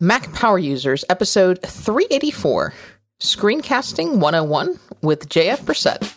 Mac Power Users, episode 384 Screencasting 101 with JF Brissette.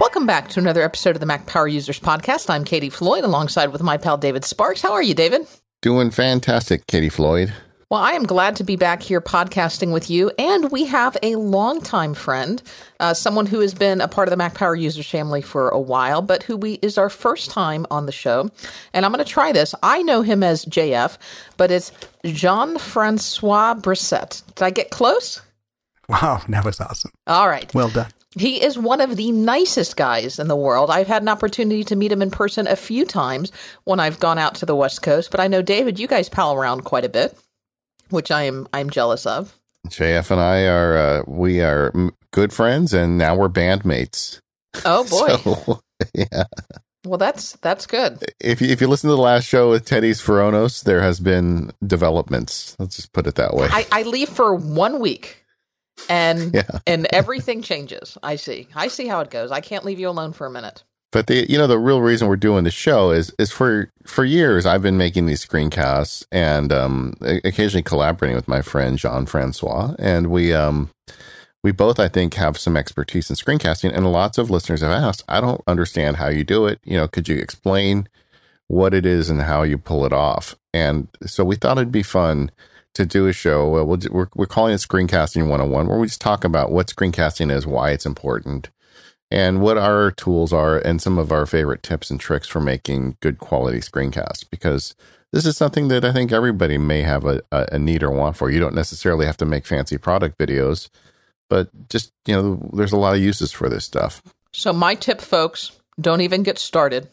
Welcome back to another episode of the Mac Power Users podcast. I'm Katie Floyd alongside with my pal David Sparks. How are you, David? Doing fantastic, Katie Floyd. Well, I am glad to be back here podcasting with you. And we have a longtime friend, uh, someone who has been a part of the Mac Power Users family for a while, but who we is our first time on the show. And I'm going to try this. I know him as JF, but it's Jean Francois Brissette. Did I get close? Wow, that was awesome. All right. Well done. He is one of the nicest guys in the world. I've had an opportunity to meet him in person a few times when I've gone out to the West Coast, but I know David, you guys pal around quite a bit which I am I'm jealous of. JF and I are uh, we are good friends, and now we're bandmates. Oh boy! so, yeah. Well, that's that's good. If you, if you listen to the last show with Teddy Svoronos, there has been developments. Let's just put it that way. I, I leave for one week, and yeah. and everything changes. I see. I see how it goes. I can't leave you alone for a minute. But the you know the real reason we're doing the show is is for for years I've been making these screencasts and um, occasionally collaborating with my friend Jean Francois, and we um, we both I think have some expertise in screencasting, and lots of listeners have asked, I don't understand how you do it. You know, could you explain what it is and how you pull it off? And so we thought it'd be fun to do a show. we we we're, we're calling it Screencasting 101, where we just talk about what screencasting is, why it's important, and what our tools are and some of our favorite tips and tricks for making good quality screencasts because this is something that I think everybody may have a, a, need or want for. You don't necessarily have to make fancy product videos, but just, you know, there's a lot of uses for this stuff. So, my tip, folks, don't even get started.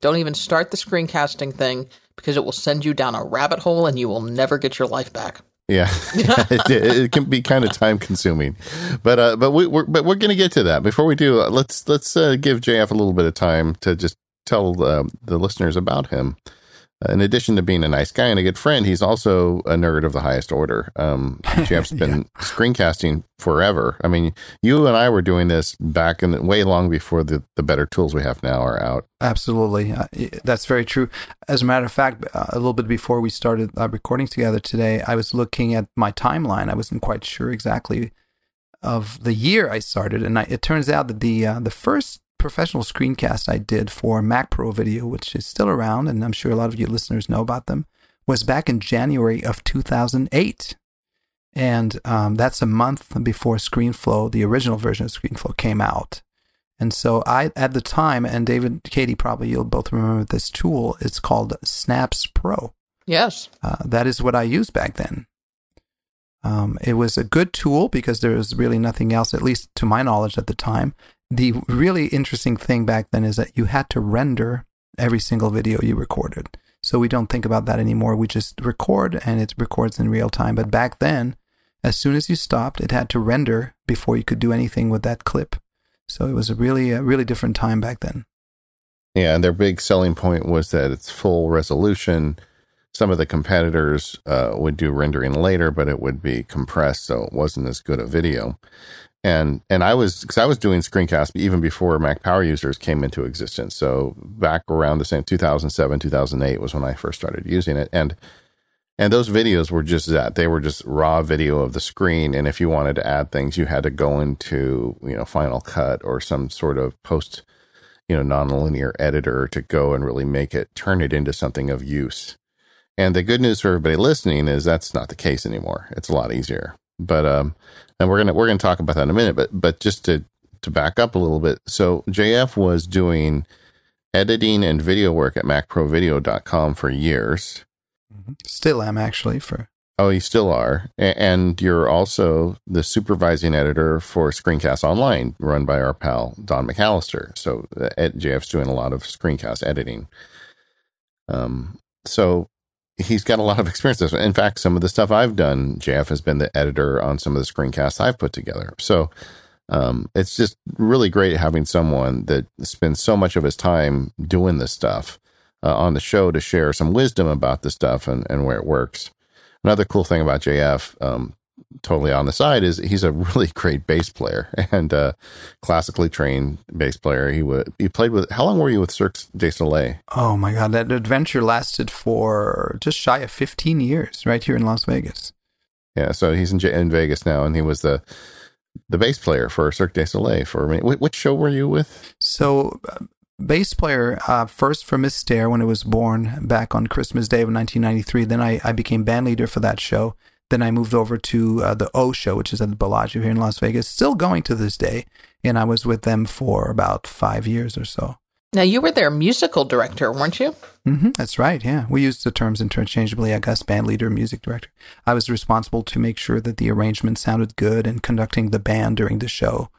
Don't even start the screencasting thing because it will send you down a rabbit hole and you will never get your life back. Yeah, it, it, can be kind of time consuming, but uh, but we, are but we're going to get to that. Before we do, uh, let's let's uh, give JF a little bit of time to just tell uh, the listeners about him in addition to being a nice guy and a good friend, he's also a nerd of the highest order. Um, Jeff's been yeah. screencasting forever. I mean, you and I were doing this back in the, way long before the, the better tools we have now are out. Absolutely. Uh, that's very true. As a matter of fact, uh, a little bit before we started uh, recording together today, I was looking at my timeline. I wasn't quite sure exactly of the year I started, and I, it turns out that the uh, the first professional screencast I did for Mac Pro Video, which is still around, and I'm sure a lot of you listeners know about them, was back in January of 2008. And um, that's a month before ScreenFlow, the original version of ScreenFlow, came out. And so I, at the time, and David, Katie, probably you'll both remember this tool. It's called Snapz Pro. Yes. Uh, that is what I used back then. Um, it was a good tool because there was really nothing else, at least to my knowledge at the time, the really interesting thing back then is that you had to render every single video you recorded. So we don't think about that anymore. We just record and it records in real time. But back then, as soon as you stopped, it had to render before you could do anything with that clip. So it was a really, a really different time back then. Yeah, and their big selling point was that it's full resolution. Some of the competitors uh, would do rendering later, but it would be compressed, so it wasn't as good a video and and I was because I was doing screencasts even before Mac Power Users came into existence. So back around the same 2007 2008 was when I first started using it, and and those videos were just that they were just raw video of the screen. And if you wanted to add things, you had to go into you know Final Cut or some sort of post you know nonlinear editor to go and really make it turn it into something of use. And the good news for everybody listening is that's not the case anymore. It's a lot easier. But um, and we're gonna we're gonna talk about that in a minute. But but just to to back up a little bit, so JF was doing editing and video work at MacProVideo.com for years. Mm-hmm. Still am actually for. Oh, you still are, and you're also the supervising editor for Screencast Online, run by our pal Don McAllister. So uh, JF's doing a lot of screencast editing. Um, so he's got a lot of experience. In fact, some of the stuff I've done, Jeff has been the editor on some of the screencasts I've put together. So um, it's just really great having someone that spends so much of his time doing this stuff uh, on the show to share some wisdom about the stuff and, and where it works. Another cool thing about JF, um, totally on the side is he's a really great bass player and uh, classically trained bass player. He would he played with. How long were you with Cirque du Soleil? Oh my god, that adventure lasted for just shy of fifteen years, right here in Las Vegas. Yeah, so he's in, in Vegas now, and he was the the bass player for Cirque du Soleil for me. Which show were you with? So. Uh, bass player uh, first for Mystère when it was born back on Christmas Day of 1993. Then I, I became band leader for that show. Then I moved over to uh, the O show, which is at the Bellagio here in Las Vegas, still going to this day. And I was with them for about five years or so. Now, you were their musical director, weren't you? Mm-hmm, that's right. Yeah. We used the terms interchangeably, I guess, band leader, music director. I was responsible to make sure that the arrangement sounded good and conducting the band during the show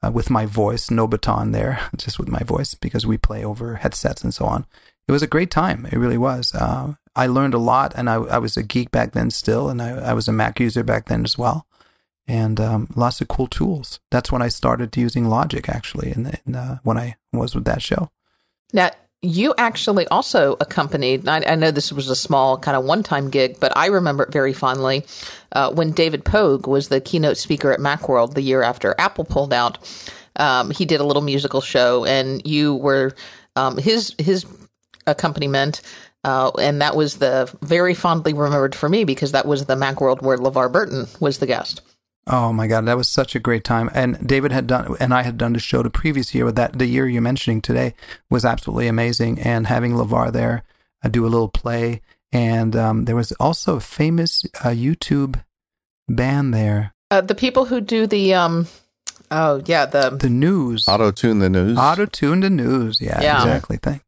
uh, with my voice, no baton there, just with my voice because we play over headsets and so on. It was a great time. It really was. Uh, I learned a lot, and I, I was a geek back then still, and I, I was a Mac user back then as well, and um, lots of cool tools. That's when I started using Logic actually, uh, when I was with that show. Now you actually also accompanied. I, I know this was a small kind of one-time gig, but I remember it very fondly uh, when David Pogue was the keynote speaker at MacWorld the year after Apple pulled out. Um, he did a little musical show, and you were um, his his accompaniment uh, and that was the very fondly remembered for me because that was the Macworld where LeVar Burton was the guest. Oh my God, that was such a great time. And David had done, and I had done the show the previous year, but that the year you're mentioning today was absolutely amazing. And having LeVar there, I uh, do a little play. And um, there was also a famous uh, YouTube band there. Uh, the people who do the, um, oh yeah, the the news, auto tune the news, auto tune the news. Yeah, yeah. exactly. Thank.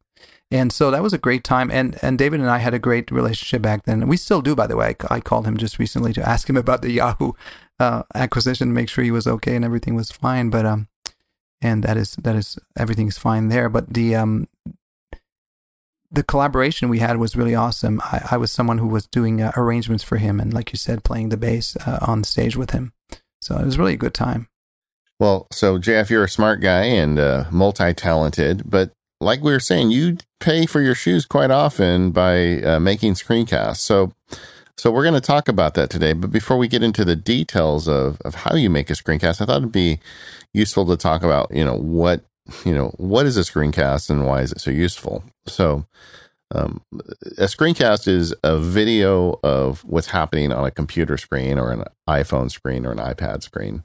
And so that was a great time. And, and David and I had a great relationship back then. And we still do, by the way. I, I called him just recently to ask him about the Yahoo uh, acquisition to make sure he was okay and everything was fine. But, um, and that is, that is, everything's fine there. But the, um, the collaboration we had was really awesome. I, I was someone who was doing uh, arrangements for him. And like you said, playing the bass uh, on stage with him. So it was really a good time. Well, so Jeff, you're a smart guy and uh, multi-talented, but like we were saying, you pay for your shoes quite often by uh, making screencasts. So, so we're going to talk about that today. But before we get into the details of, of how you make a screencast, I thought it'd be useful to talk about, you know, what, you know, what is a screencast and why is it so useful? So, um, a screencast is a video of what's happening on a computer screen or an iPhone screen or an iPad screen.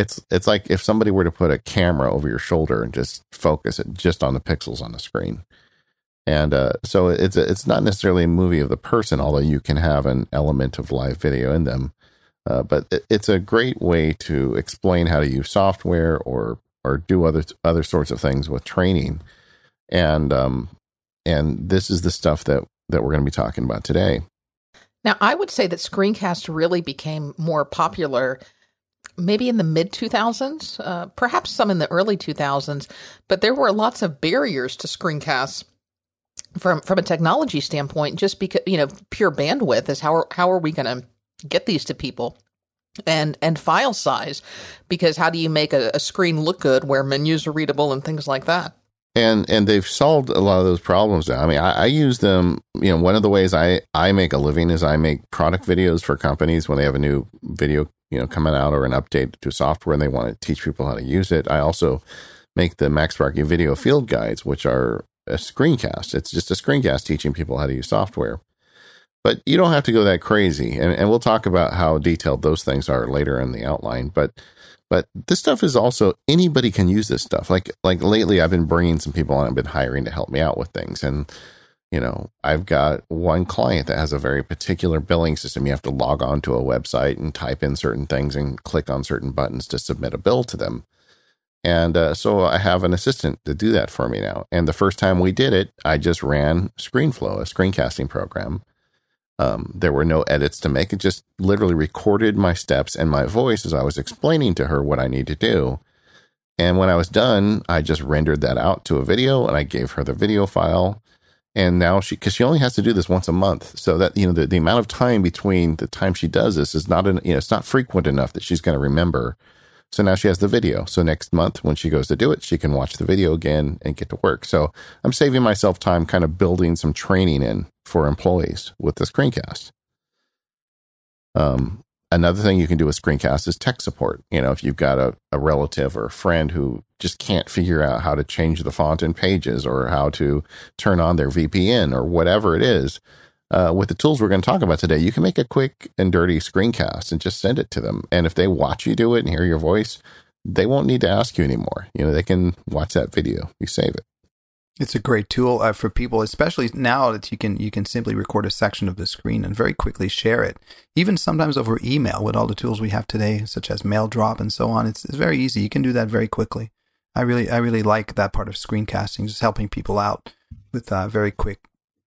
It's it's like if somebody were to put a camera over your shoulder and just focus it just on the pixels on the screen. And uh, so it's it's not necessarily a movie of the person, although you can have an element of live video in them. Uh, but it, it's a great way to explain how to use software or or do other other sorts of things with training. And um, and this is the stuff that that we're going to be talking about today. Now, I would say that screencast really became more popular maybe in the mid 2000s, uh, perhaps some in the early 2000s, but there were lots of barriers to screencasts from from a technology standpoint just because you know pure bandwidth is how are, how are we going to get these to people and and file size because how do you make a, a screen look good where menus are readable and things like that and and they've solved a lot of those problems now. I mean, I, I, use them. You know, one of the ways I I make a living is I make product videos for companies when they have a new video you know coming out or an update to software and they want to teach people how to use it. I also make the MacSparky video field guides, which are a screencast. It's just a screencast teaching people how to use software. But you don't have to go that crazy, and, and we'll talk about how detailed those things are later in the outline. But but this stuff is also anybody can use this stuff. Like like lately, I've been bringing some people on. I've been hiring to help me out with things, and you know, I've got one client that has a very particular billing system. You have to log on to a website and type in certain things and click on certain buttons to submit a bill to them. And uh, so I have an assistant to do that for me now. And the first time we did it, I just ran ScreenFlow, a screencasting program. Um, there were no edits to make. It just literally recorded my steps and my voice as I was explaining to her what I need to do. And when I was done, I just rendered that out to a video and I gave her the video file and now she because she only has to do this once a month. So that you know the, the amount of time between the time she does this is not an, you know it's not frequent enough that she's going to remember. So now she has the video. So next month when she goes to do it she can watch the video again and get to work. So i'm saving myself time kind of building some training in for employees with the screencast. Um another thing you can do with screencast is tech support. You know, if you've got a, a relative or a friend who just can't figure out how to change the font in pages or how to turn on their VPN or whatever it is, uh, with the tools we're going to talk about today, you can make a quick and dirty screencast and just send it to them. And if they watch you do it and hear your voice, they won't need to ask you anymore. You know, they can watch that video. You save it. It's a great tool uh, for people, especially now that you can you can simply record a section of the screen and very quickly share it. Even sometimes over email with all the tools we have today, such as Maildrop and so on. It's, it's very easy. You can do that very quickly. I really I really like that part of screencasting, just helping people out with uh, very quick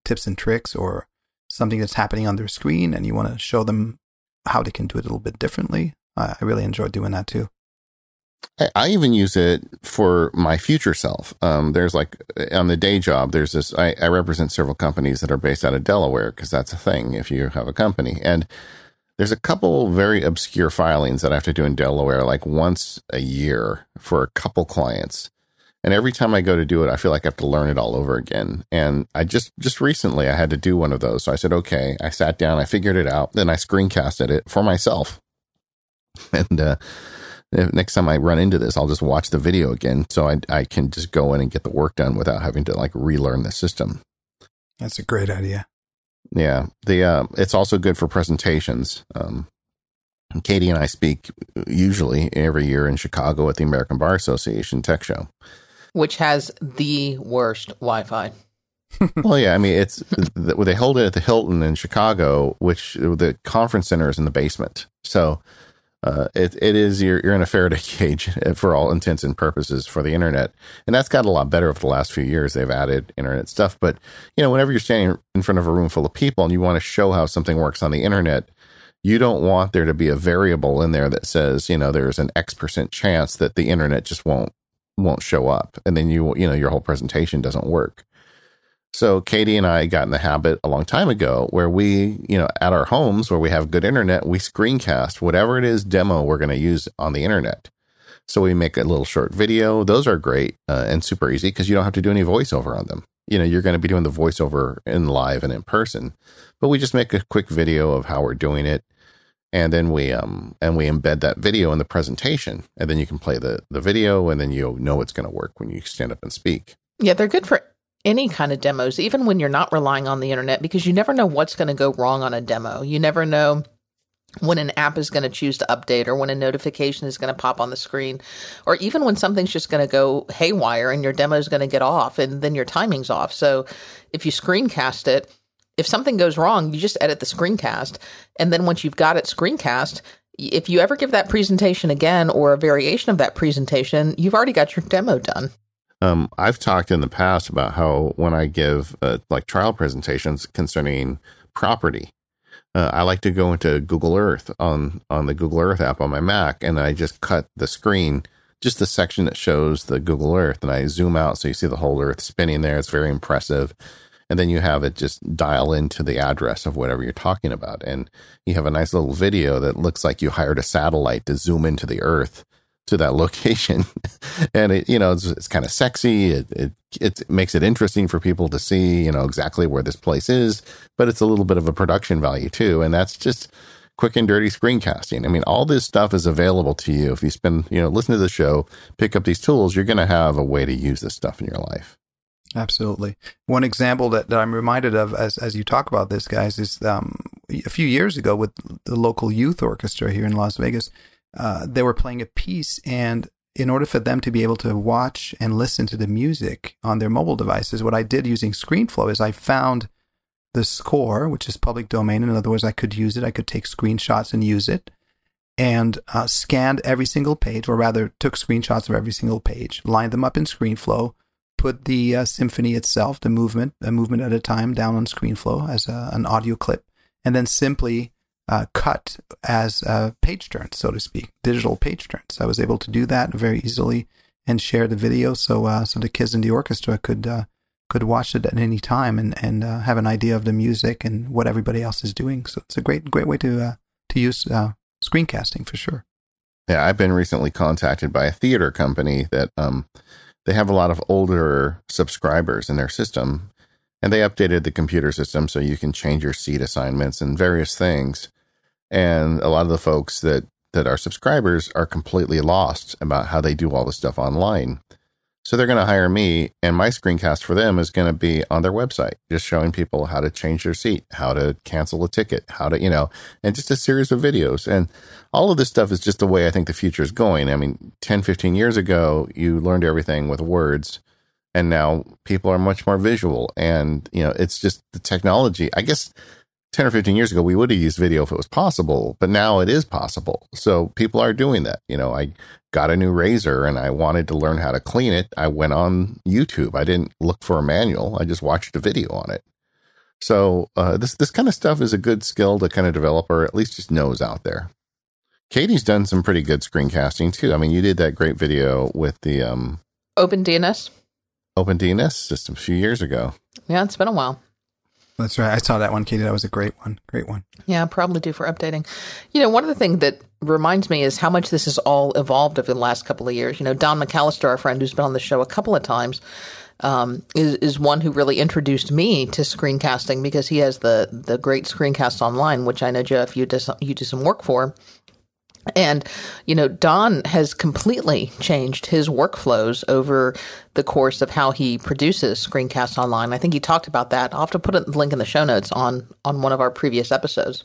tips and tricks or something that's happening on their screen, and you want to show them how they can do it a little bit differently. I really enjoy doing that too. I even use it for my future self. Um, there's like on the day job, there's this, I, I represent several companies that are based out of Delaware because that's a thing if you have a company. And there's a couple very obscure filings that I have to do in Delaware like once a year for a couple clients. And every time I go to do it, I feel like I have to learn it all over again. And I just, just recently I had to do one of those. So I said, okay, I sat down, I figured it out, then I screencasted it for myself. And, uh, next time I run into this, I'll just watch the video again, so I I can just go in and get the work done without having to like relearn the system. That's a great idea. Yeah, the uh, it's also good for presentations. Um, Katie and I speak usually every year in Chicago at the American Bar Association Tech Show, which has the worst Wi-Fi. well, yeah, I mean it's they hold it at the Hilton in Chicago, which the conference center is in the basement, so uh, it it is you're you're in a Faraday cage for all intents and purposes for the internet, and that's got a lot better over the last few years. They've added internet stuff, but you know, whenever you're standing in front of a room full of people and you want to show how something works on the internet, you don't want there to be a variable in there that says you know there's an X percent chance that the internet just won't won't show up, and then you you know your whole presentation doesn't work. So Katie and I got in the habit a long time ago where we, you know, at our homes where we have good internet, we screencast whatever it is demo we're going to use on the internet. So we make a little short video. Those are great uh, and super easy because you don't have to do any voiceover on them. You know, you're going to be doing the voiceover in live and in person, but we just make a quick video of how we're doing it. And then we um and we embed that video in the presentation, and then you can play the the video, and then you know it's going to work when you stand up and speak. Yeah, they're good for any kind of demos, even when you're not relying on the internet, because you never know what's going to go wrong on a demo. You never know when an app is going to choose to update or when a notification is going to pop on the screen or even when something's just going to go haywire and your demo is going to get off and then your timing's off. So if you screencast it, if something goes wrong, you just edit the screencast. And then once you've got it screencast, if you ever give that presentation again or a variation of that presentation, you've already got your demo done. Um, I've talked in the past about how when I give uh, like trial presentations concerning property, uh, I like to go into Google Earth on on the Google Earth app on my Mac, and I just cut the screen, just the section that shows the Google Earth, and I zoom out so you see the whole Earth spinning there. It's very impressive, and then you have it just dial into the address of whatever you're talking about, and you have a nice little video that looks like you hired a satellite to zoom into the Earth to that location. And it you know it's, it's kind of sexy. It, it it makes it interesting for people to see you know exactly where this place is. But it's a little bit of a production value too. And that's just quick and dirty screencasting. I mean all this stuff is available to you. If you spend you know listen to the show pick up these tools you're going to have a way to use this stuff in your life. Absolutely. One example that, that I'm reminded of as, as you talk about this, guys, is um, a few years ago with the local youth orchestra here in Las Vegas uh, they were playing a piece, and in order for them to be able to watch and listen to the music on their mobile devices, what I did using ScreenFlow is I found the score, which is public domain. In other words, I could use it. I could take screenshots and use it, and uh, scanned every single page, or rather, took screenshots of every single page, lined them up in ScreenFlow, put the uh, symphony itself, the movement, a movement at a time, down on ScreenFlow as a, an audio clip, and then simply uh, cut as uh, page turns, so to speak, digital page turns. I was able to do that very easily and share the video, so uh, so the kids in the orchestra could uh, could watch it at any time and and uh, have an idea of the music and what everybody else is doing. So it's a great great way to uh, to use screencasting for sure. Yeah, I've been recently contacted by a theater company that um, they have a lot of older subscribers in their system and they updated the computer system so you can change your seat assignments and various things. And a lot of the folks that, that are subscribers are completely lost about how they do all this stuff online. So they're going to hire me, and my screencast for them is going to be on their website, just showing people how to change their seat, how to cancel a ticket, how to, you know, and just a series of videos. And all of this stuff is just the way I think the future is going. I mean, 10, 15 years ago, you learned everything with words, and now people are much more visual. And, you know, it's just the technology. I guess 10 or 15 years ago, we would have used video if it was possible, but now it is possible. So people are doing that. You know, I got a new razor and I wanted to learn how to clean it. I went on YouTube. I didn't look for a manual. I just watched a video on it. So uh, this this kind of stuff is a good skill to kind of develop, or at least just knows out there. Katie's done some pretty good screencasting too. I mean, you did that great video with the um, Open DNS. Open DNS just a few years ago. Yeah, it's been a while. That's right. I saw that one, Katie. That was a great one. Great one. Yeah, probably due for updating. You know, one of the things that reminds me is how much this has all evolved over the last couple of years. You know, Don McAllister, our friend who's been on the show a couple of times, um, is is one who really introduced me to screencasting because he has the the great screencast online, which I know Jeff you do some, you do some work for. And, you know, Don has completely changed his workflows over the course of how he produces screencasts online. I think he talked about that. I'll have to put a link in the show notes on, on one of our previous episodes.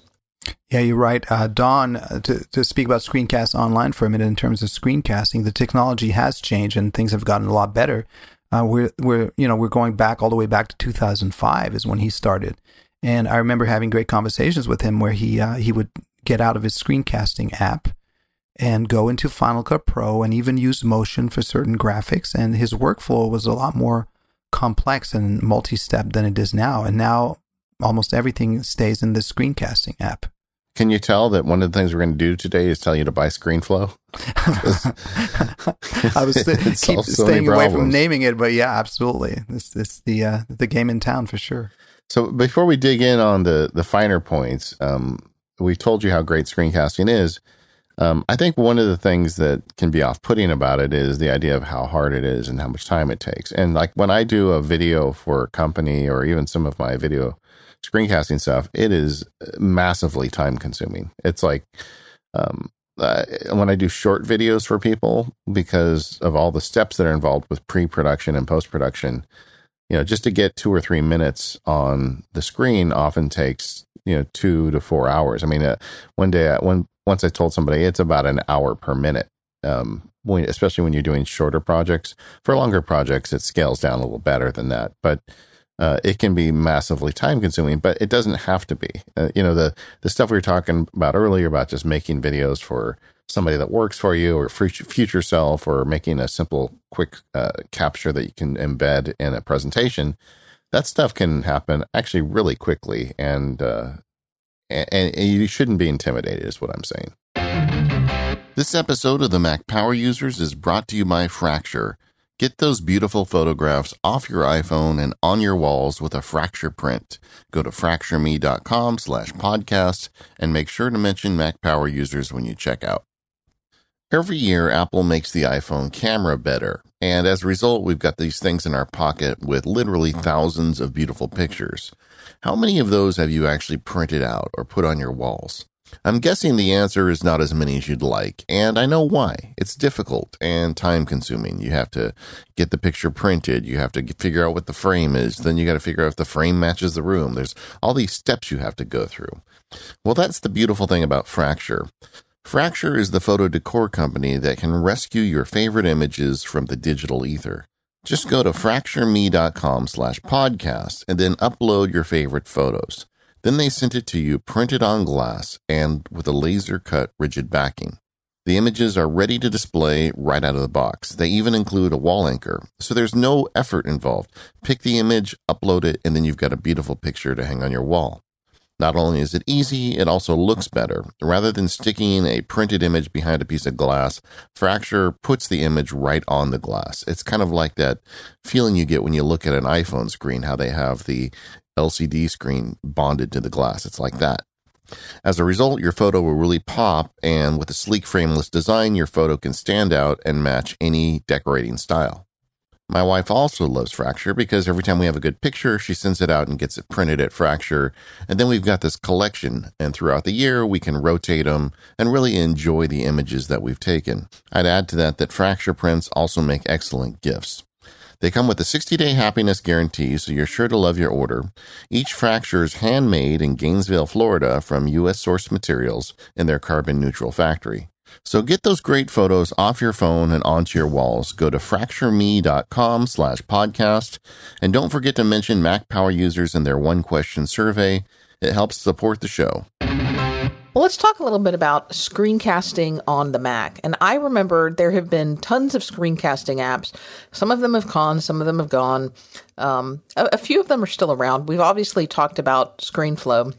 Yeah, you're right. Uh, Don, uh, to, to speak about screencasts online for a minute in terms of screencasting, the technology has changed and things have gotten a lot better. Uh, we're, we're, you know, we're going back all the way back to 2005 is when he started. And I remember having great conversations with him where he, uh, he would get out of his screencasting app and go into Final Cut Pro and even use motion for certain graphics. And his workflow was a lot more complex and multi step than it is now. And now almost everything stays in the screencasting app. Can you tell that one of the things we're going to do today is tell you to buy ScreenFlow? I was st- keep so staying away from naming it, but yeah, absolutely. This is the uh, the game in town for sure. So before we dig in on the the finer points, um, we've told you how great screencasting is. Um, I think one of the things that can be off putting about it is the idea of how hard it is and how much time it takes. And like when I do a video for a company or even some of my video screencasting stuff, it is massively time consuming. It's like, um, uh, when I do short videos for people, because of all the steps that are involved with pre production and post production, you know, just to get two or three minutes on the screen often takes, you know, two to four hours. I mean, uh, one day, uh, one, once I told somebody it's about an hour per minute. Um, when, especially when you're doing shorter projects. For longer projects, it scales down a little better than that. But uh, it can be massively time consuming, but it doesn't have to be. Uh, you know, the, the stuff we were talking about earlier about just making videos for somebody that works for you or future self or making a simple, quick uh, capture that you can embed in a presentation. That stuff can happen actually really quickly, and, uh, and, and you shouldn't be intimidated, is what I'm saying. This episode of the Mac Power Users is brought to you by Fracture. Get those beautiful photographs off your iPhone and on your walls with a Fracture print. Go to fractureme.com slash podcast and make sure to mention Mac Power users when you check out. Every year, Apple makes the iPhone camera better. And as a result, we've got these things in our pocket with literally thousands of beautiful pictures. How many of those have you actually printed out or put on your walls? I'm guessing the answer is not as many as you'd like, and I know why. It's difficult and time consuming. You have to get the picture printed, you have to figure out what the frame is, then you got to figure out if the frame matches the room. There's all these steps you have to go through. Well, that's the beautiful thing about Fracture. Fracture is the photo decor company that can rescue your favorite images from the digital ether. Just go to fractureme.com slash podcast and then upload your favorite photos. Then they sent it to you printed on glass and with a laser cut rigid backing. The images are ready to display right out of the box. They even include a wall anchor, so there's no effort involved. Pick the image, upload it, and then you've got a beautiful picture to hang on your wall. Not only is it easy, it also looks better. Rather than sticking a printed image behind a piece of glass, Fracture puts the image right on the glass. It's kind of like that feeling you get when you look at an iPhone screen, how they have the LCD screen bonded to the glass. It's like that. As a result, your photo will really pop, and with a sleek frameless design, your photo can stand out and match any decorating style. My wife also loves Fracture because every time we have a good picture, she sends it out and gets it printed at Fracture. And then we've got this collection, and throughout the year, we can rotate them and really enjoy the images that we've taken. I'd add to that that Fracture prints also make excellent gifts. They come with a 60 day happiness guarantee, so you're sure to love your order. Each fracture is handmade in Gainesville, Florida from U.S. sourced materials in their carbon neutral factory. So get those great photos off your phone and onto your walls. Go to fractureme.com slash podcast. And don't forget to mention Mac Power users in their one question survey. It helps support the show. Well, let's talk a little bit about screencasting on the Mac. And I remember there have been tons of screencasting apps. Some of them have gone, some of them have gone. Um, a, a few of them are still around. We've obviously talked about ScreenFlow,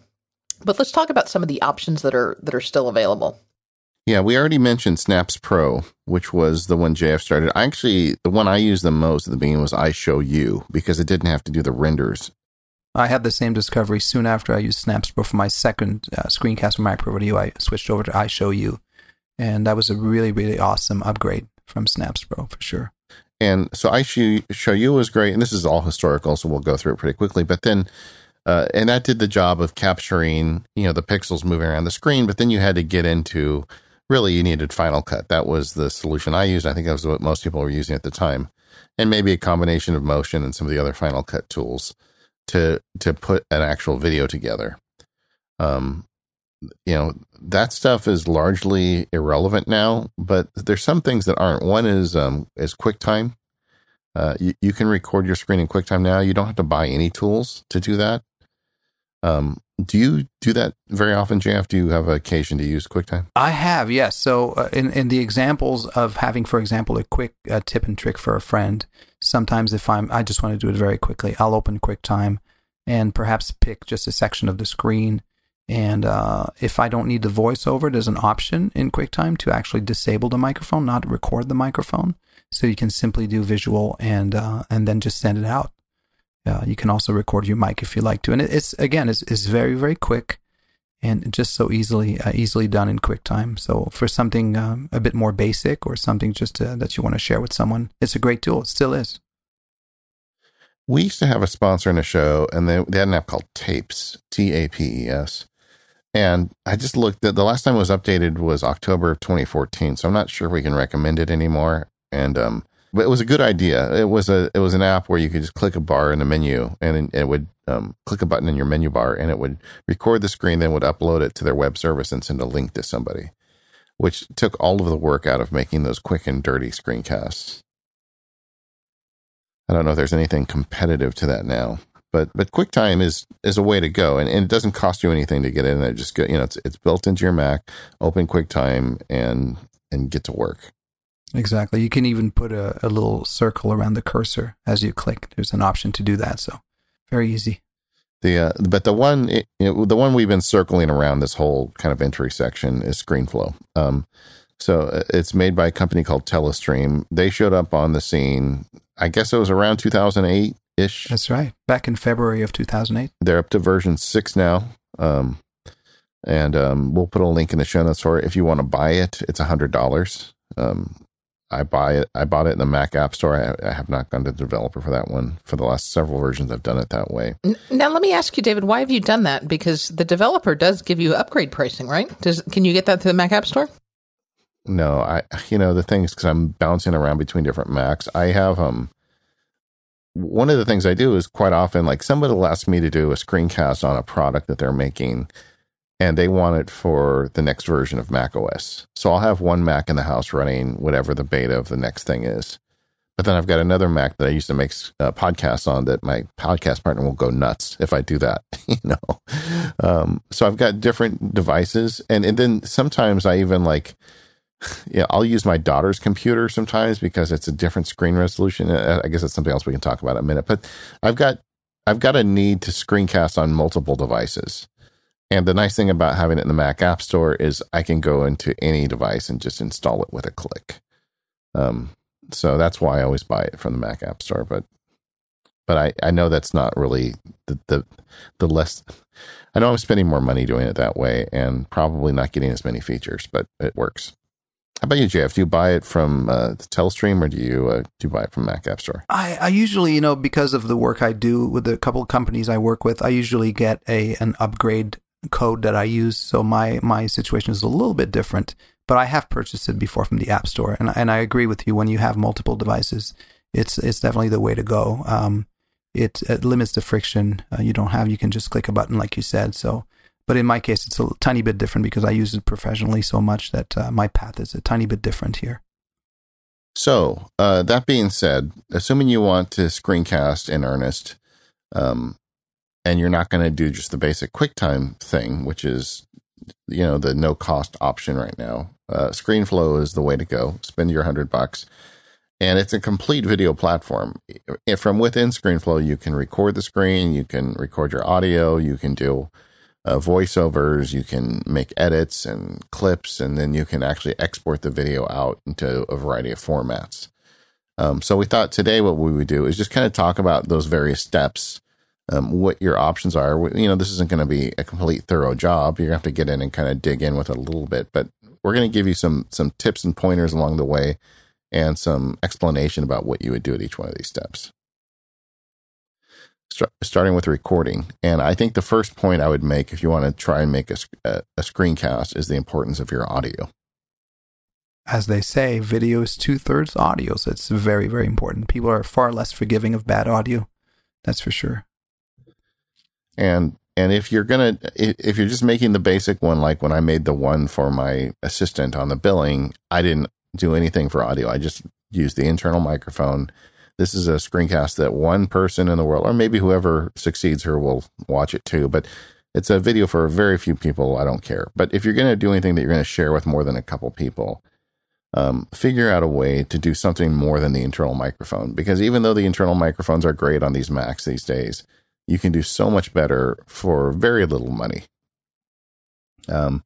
but let's talk about some of the options that are that are still available. Yeah, we already mentioned Snapz Pro, which was the one JF started. I Actually, the one I used the most at the beginning was iShowU because it didn't have to do the renders I had the same discovery soon after I used Snapz Pro for my second uh, screencast for Mac Pro Video. I switched over to iShowU, and that was a really, really awesome upgrade from Snapz Pro for sure. And so iShowU was great, and this is all historical, so we'll go through it pretty quickly. But then, uh, and that did the job of capturing, you know, the pixels moving around the screen. But then you had to get into really you needed Final Cut. That was the solution I used. I think that was what most people were using at the time, and maybe a combination of Motion and some of the other Final Cut tools to to put an actual video together. Um, you know that stuff is largely irrelevant now, but there's some things that aren't. One is um, is QuickTime. Uh, you, you can record your screen in QuickTime now. You don't have to buy any tools to do that. Um, do you do that very often, JF? Do you have occasion to use QuickTime? I have, yes. So, uh, in in the examples of having, for example, a quick uh, tip and trick for a friend, sometimes if I'm, I just want to do it very quickly, I'll open QuickTime and perhaps pick just a section of the screen. And uh, if I don't need the voiceover, there's an option in QuickTime to actually disable the microphone, not record the microphone. So you can simply do visual and uh, and then just send it out. Uh, you can also record your mic if you like to, and it's again, it's, it's very very quick and just so easily uh, easily done in QuickTime. So for something um, a bit more basic or something just to, that you want to share with someone, it's a great tool. It still is. We used to have a sponsor in the show, and they, they had an app called Tapes, T A P E S. And I just looked at the last time it was updated was October of 2014. So I'm not sure we can recommend it anymore. And um, but it was a good idea. It was a it was an app where you could just click a bar in the menu, and it would um, click a button in your menu bar, and it would record the screen, then would upload it to their web service and send a link to somebody, which took all of the work out of making those quick and dirty screencasts. I don't know if there's anything competitive to that now, but but QuickTime is is a way to go, and, and it doesn't cost you anything to get in there. Just go, you know, it's it's built into your Mac. Open QuickTime and and get to work. Exactly. You can even put a, a little circle around the cursor as you click. There's an option to do that. So very easy. The uh, but the one it, the one we've been circling around this whole kind of entry section is ScreenFlow. Um, so uh, it's made by a company called Telestream. They showed up on the scene. I guess it was around 2008 ish. That's right. Back in February of 2008. They're up to version six now. Um, and um, we'll put a link in the show notes for it. If you want to buy it, it's a hundred dollars. Um, I buy it. I bought it in the Mac App Store. I, I, have not gone to the developer for that one. For the last several versions, I've done it that way. Now, let me ask you, David, why have you done that? Because the developer does give you upgrade pricing, right? Does can you get that to the Mac App Store? No, I. You know the thing is because I'm bouncing around between different Macs. I have um. One of the things I do is quite often, like somebody will ask me to do a screencast on a product that they're making, and they want it for the next version of Mac OS. So I'll have one Mac in the house running whatever the beta of the next thing is. But then I've got another Mac that I used to make uh, podcasts on that my podcast partner will go nuts if I do that, you know. Um, so I've got different devices, and and then sometimes I even like, yeah, I'll use my daughter's computer sometimes because it's a different screen resolution. Uh, I guess that's something else we can talk about in a minute. But I've got I've got a need to screencast on multiple devices. And the nice thing about having it in the Mac App Store is I can go into any device and just install it with a click. Um, so that's why I always buy it from the Mac App Store. But but I, I know that's not really the, the the less. I know I'm spending more money doing it that way and probably not getting as many features, but it works. How about you, Jeff? Do you buy it from uh, the Telestream or do you uh, do you buy it from Mac App Store? I, I usually, you know, because of the work I do with the couple of companies I work with, I usually get a an upgrade code that I use. So my my situation is a little bit different. But I have purchased it before from the App Store, and and I agree with you. When you have multiple devices, it's it's definitely the way to go. Um, it, it limits the friction. Uh, you don't have you can just click a button like you said. So but in my case, it's a tiny bit different because I use it professionally so much that uh, my path is a tiny bit different here. So, uh, that being said, assuming you want to screencast in earnest, um, and you're not going to do just the basic QuickTime thing, which is, you know, the no cost option right now, uh, ScreenFlow is the way to go. Spend your hundred bucks. And it's a complete video platform. If From within ScreenFlow, you can record the screen, you can record your audio, you can do uh, voiceovers, you can make edits and clips, and then you can actually export the video out into a variety of formats. Um, so we thought today what we would do is just kind of talk about those various steps, um, what your options are. You know, this isn't going to be a complete thorough job. You're going to have to get in and kind of dig in with it a little bit, but we're going to give you some some tips and pointers along the way, and some explanation about what you would do at each one of these steps starting with recording. And I think the first point I would make, if you want to try and make a, a, a screencast, is the importance of your audio. As they say, video is two thirds audio, so it's very, very important. People are far less forgiving of bad audio. That's for sure. And and if you're gonna if you're just making the basic one, like when I made the one for my assistant on the billing, I didn't do anything for audio. I just used the internal microphone this is a screencast that one person in the world, or maybe whoever succeeds her, will watch it too. But it's a video for very few people. I don't care. But if you're going to do anything that you're going to share with more than a couple people, um, figure out a way to do something more than the internal microphone. Because even though the internal microphones are great on these Macs these days, you can do so much better for very little money. Um,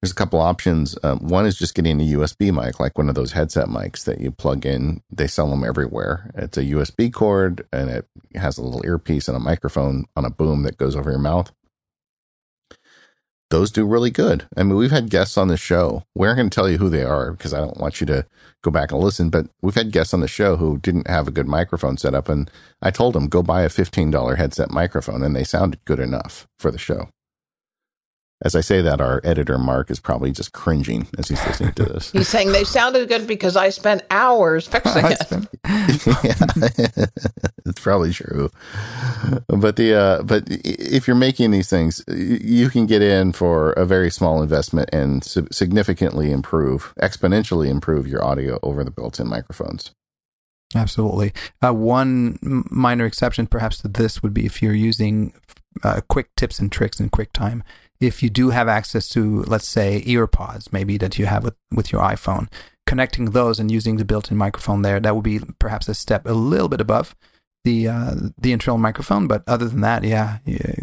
there's a couple options. Um, one is just getting a USB mic, like one of those headset mics that you plug in. They sell them everywhere. It's a USB cord and it has a little earpiece and a microphone on a boom that goes over your mouth. Those do really good. I mean, we've had guests on the show. We're going to tell you who they are because I don't want you to go back and listen, but we've had guests on the show who didn't have a good microphone set up. And I told them, go buy a $15 headset microphone, and they sounded good enough for the show. As I say that, our editor Mark is probably just cringing as he's listening to this. he's saying they sounded good because I spent hours fixing it. yeah, it's probably true. But the uh, but if you're making these things, you can get in for a very small investment and significantly improve, exponentially improve your audio over the built-in microphones. Absolutely. Uh, one minor exception, perhaps, to this would be if you're using uh, quick tips and tricks in QuickTime if you do have access to, let's say, earpods, maybe that you have with, with your iPhone, connecting those and using the built-in microphone there, that would be perhaps a step a little bit above the uh, the internal microphone. But other than that, yeah,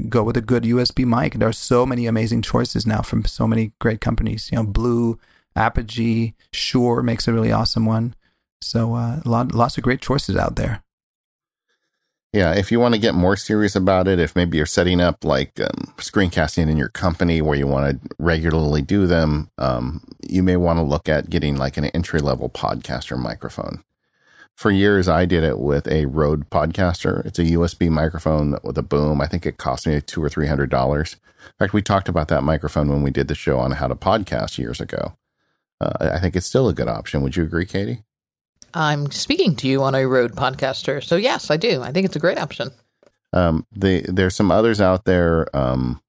go with a good USB mic. There are so many amazing choices now from so many great companies. You know, Blue, Apogee, Shure makes a really awesome one. So uh, lot, lots of great choices out there. Yeah, if you want to get more serious about it, if maybe you're setting up like um, screencasting in your company where you want to regularly do them, um, you may want to look at getting like an entry level podcaster microphone. For years, I did it with a Rode Podcaster. It's a USB microphone with a boom. I think it cost me two or three hundred dollars. In fact, we talked about that microphone when we did the show on how to podcast years ago. Uh, I think it's still a good option. Would you agree, Katie? I'm speaking to you on a Rode Podcaster. So yes, I do. I think it's a great option. Um, the there's some others out there. Um,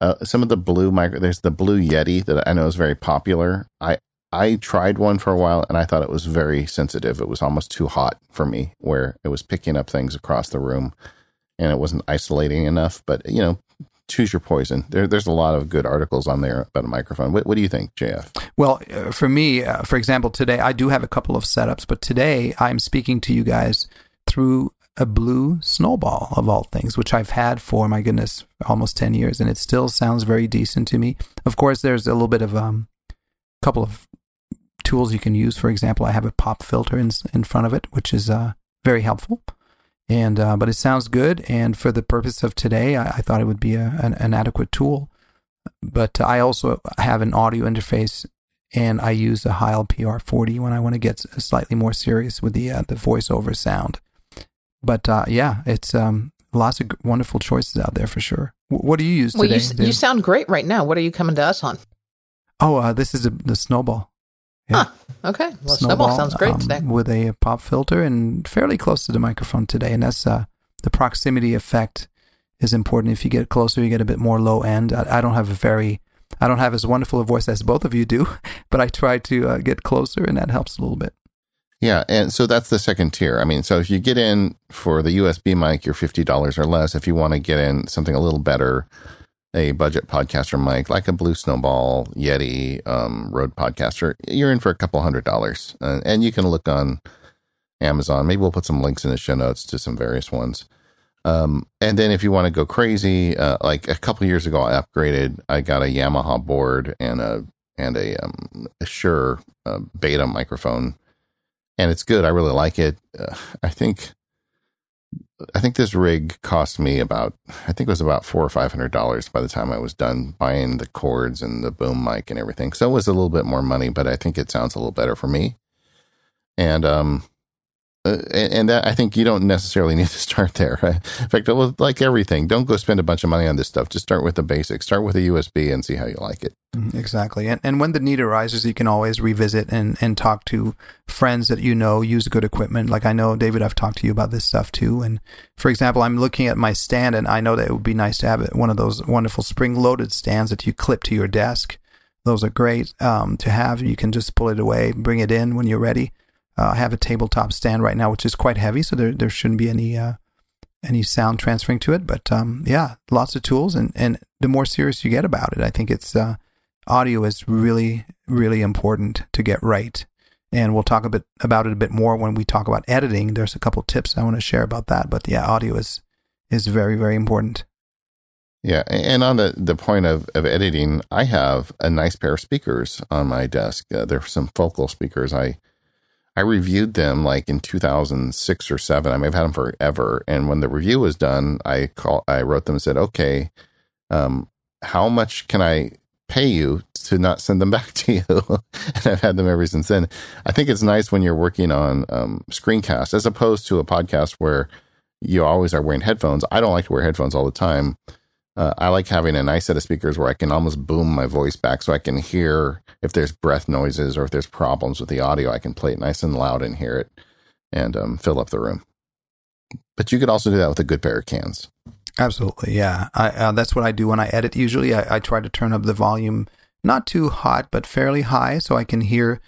uh, some of the blue micro. There's the blue Yeti that I know is very popular. I I tried one for a while and I thought it was very sensitive. It was almost too hot for me, where it was picking up things across the room, and it wasn't isolating enough. But you know, choose your poison. There, there's a lot of good articles on there about a microphone. What, what do you think, JF? Well, uh, for me, uh, for example, today I do have a couple of setups, but today I'm speaking to you guys through a blue snowball of all things, which I've had for my goodness almost ten years, and it still sounds very decent to me. Of course, there's a little bit of um, couple of tools you can use. For example, I have a pop filter in in front of it, which is uh, very helpful. And uh, but it sounds good, and for the purpose of today, I, I thought it would be a, an, an, adequate tool. But I also have an audio interface and I use a Heil PR40 when I want to get slightly more serious with the uh, the voiceover sound. But uh, yeah, it's um, lots of wonderful choices out there for sure. W- what do you use well, today? You, you, sound great right now. What are you coming to us on? Oh, uh, this is a, the Snowball. Yeah. Huh. Okay. Well, Snowball, Snowball sounds great um, today. With a pop filter and fairly close to the microphone today. And that's uh, the proximity effect is important. If you get closer, you get a bit more low end. I, I don't have a very, I don't have as wonderful a voice as both of you do, but I try to uh, get closer and that helps a little bit. Yeah, and so that's the second tier. I mean, so if you get in for the USB mic, you're fifty dollars or less. If you want to get in something a little better, a budget podcaster mic like a Blue Snowball, Yeti, um, Podcaster, you're in for a couple hundred dollars, uh, and you can look on Amazon. Maybe we'll put some links in the show notes to some various ones. Um, and then if you want to go crazy, uh, like a couple years ago, I upgraded. I got a Yamaha board and a and a, um, a Shure uh, Beta microphone and it's good. I really like it. Uh, I think I think this rig cost me about I think it was about four or five hundred dollars by the time I was done buying the cords and the boom mic and everything. So it was a little bit more money, but I think it sounds a little better for me. And um, uh, and that I think you don't necessarily need to start there. In fact, like everything, don't go spend a bunch of money on this stuff. Just start with the basics. Start with a USB and see how you like it. Mm-hmm, exactly. And and when the need arises, you can always revisit and and talk to friends that you know use good equipment. Like I know David, I've talked to you about this stuff too. And for example, I'm looking at my stand, and I know that it would be nice to have one of those wonderful spring-loaded stands that you clip to your desk. Those are great um, to have. You can just pull it away, bring it in when you're ready uh, I have a tabletop stand right now, which is quite heavy, so there there shouldn't be any uh, any sound transferring to it. But um, yeah, lots of tools, and and the more serious you get about it, I think it's uh, audio is really really important to get right. And we'll talk a bit about it a bit more when we talk about editing. There's a couple tips I want to share about that, but yeah, audio is is very very important. Yeah, and on the, the point of, of editing, I have a nice pair of speakers on my desk. Uh, they're some focal speakers. I I reviewed them like in 2006 or seven. I may have had them forever. And when the review was done, I call, I wrote them and said, okay, um, how much can I pay you to not send them back to you? and I've had them ever since then. I think it's nice when you're working on um, screencasts as opposed to a podcast where you always are wearing headphones. I don't like to wear headphones all the time. Uh, I like having a nice set of speakers where I can almost boom my voice back so I can hear if there's breath noises or if there's problems with the audio. I can play it nice and loud and hear it and um, fill up the room. But you could also do that with a good pair of cans. Absolutely, yeah. I, uh, that's what I do when I edit. Usually, I, I, try to turn up the volume not too hot, but fairly high, so I can hear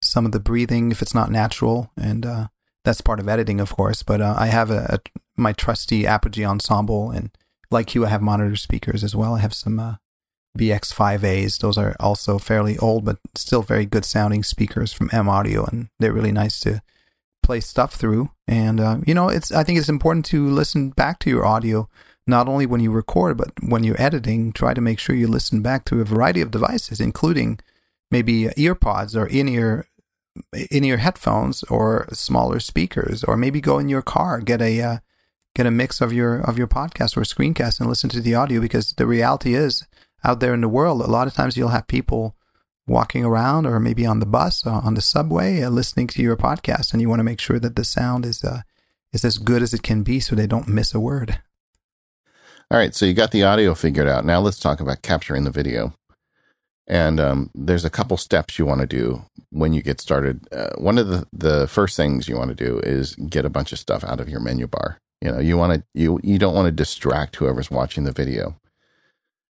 some of the breathing if it's not natural, and uh, that's part of editing, of course. But uh, I have a, a, my trusty Apogee ensemble, and like you, I have monitor speakers as well. I have some uh, BX5As. Those are also fairly old, but still very good sounding speakers from M Audio, and they're really nice to play stuff through. And uh, you know, it's I think it's important to listen back to your audio not only when you record, but when you're editing. Try to make sure you listen back to a variety of devices, including maybe earpods or in ear in ear headphones or smaller speakers, or maybe go in your car get a uh, get a mix of your of your podcast or screencast and listen to the audio because the reality is out there in the world a lot of times you'll have people walking around or maybe on the bus or on the subway uh, listening to your podcast and you want to make sure that the sound is uh, is as good as it can be so they don't miss a word all right so you got the audio figured out now let's talk about capturing the video and um, there's a couple steps you want to do when you get started. Uh, one of the, the first things you want to do is get a bunch of stuff out of your menu bar. You know, you want to you you don't want to distract whoever's watching the video.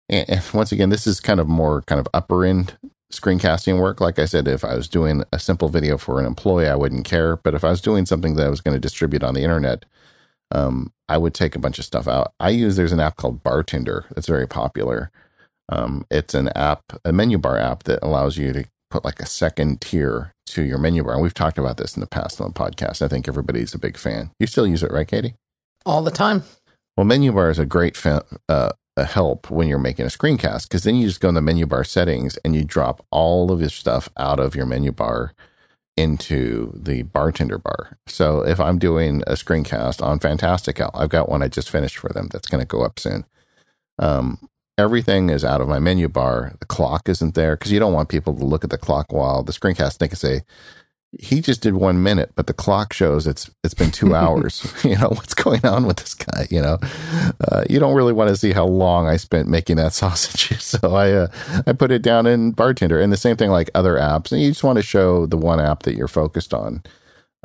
And, and once again, this is kind of more kind of upper end screencasting work. Like I said, if I was doing a simple video for an employee, I wouldn't care. But if I was doing something that I was going to distribute on the internet, um, I would take a bunch of stuff out. I use there's an app called Bartender that's very popular. Um, it's an app, a menu bar app that allows you to put like a second tier to your menu bar. And we've talked about this in the past on the podcast. I think everybody's a big fan. You still use it, right, Katie? All the time. Well, menu bar is a great fa- uh, a help when you're making a screencast because then you just go in the menu bar settings and you drop all of your stuff out of your menu bar into the bartender bar. So if I'm doing a screencast on Fantastical, I've got one I just finished for them that's going to go up soon. Um, everything is out of my menu bar. The clock isn't there because you don't want people to look at the clock while the screencast. They can say, he just did one minute, but the clock shows it's it's been two hours. you know what's going on with this guy? You know, uh, you don't really want to see how long I spent making that sausage. So I uh, I put it down in Bartender, and the same thing like other apps. And you just want to show the one app that you're focused on.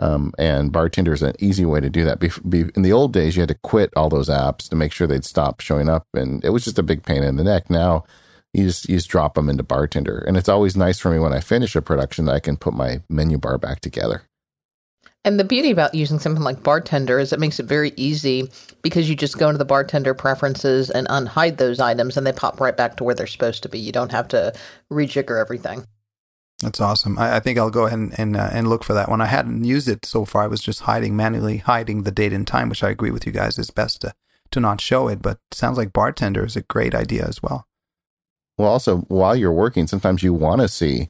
Um, and Bartender is an easy way to do that. Be, be, in the old days, you had to quit all those apps to make sure they'd stop showing up, and it was just a big pain in the neck. Now you just you just drop them into bartender and it's always nice for me when i finish a production that i can put my menu bar back together and the beauty about using something like bartender is it makes it very easy because you just go into the bartender preferences and unhide those items and they pop right back to where they're supposed to be you don't have to rejigger everything that's awesome. I, I think I'll go ahead and and, uh, and look for that one. I hadn't used it so far. I was just hiding manually hiding the date and time, which I agree with you guys is best to to not show it. But sounds like bartender is a great idea as well. Well, also while you're working, sometimes you want to see